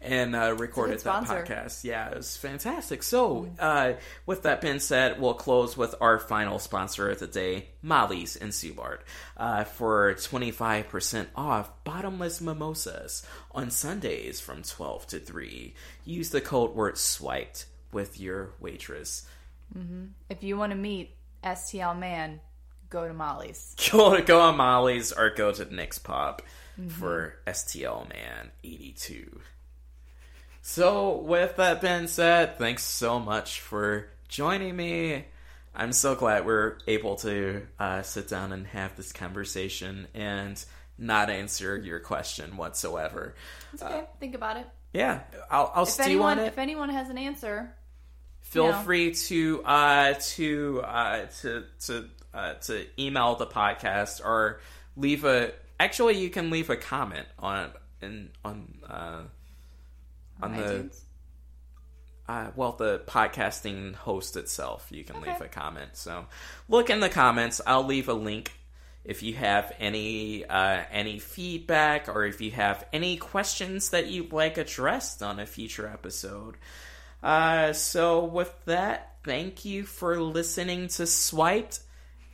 and uh, recorded that podcast. Yeah, it was fantastic. So, uh, with that being said, we'll close with our final sponsor of the day, Molly's in Soulard, uh, for 25% off bottomless mimosas on Sundays from 12 to 3. Use the code word SWIPED with your waitress. If you want to meet STL Man, go to Molly's. go to go on Molly's or go to Nick's Pub for STL Man 82. So, with that being said, thanks so much for joining me. I'm so glad we're able to uh, sit down and have this conversation and not answer your question whatsoever. It's okay. Think about it. Yeah, I'll, I'll If stew anyone, on it. if anyone has an answer, Feel free to uh, to uh, to to uh, to email the podcast or leave a. Actually, you can leave a comment on in on uh, on the uh, well the podcasting host itself. You can leave a comment. So look in the comments. I'll leave a link if you have any uh, any feedback or if you have any questions that you'd like addressed on a future episode. Uh, so with that, thank you for listening to Swiped,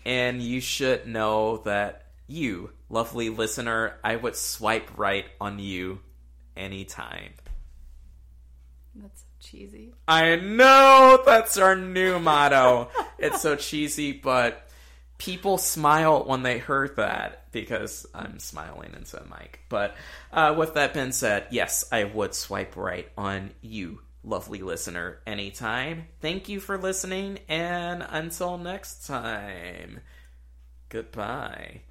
and you should know that you, lovely listener, I would swipe right on you anytime. That's so cheesy. I know that's our new motto. it's so cheesy, but people smile when they heard that because I'm smiling into a mic. But uh, with that being said, yes, I would swipe right on you, lovely listener, anytime. Thank you for listening, and until next time, goodbye.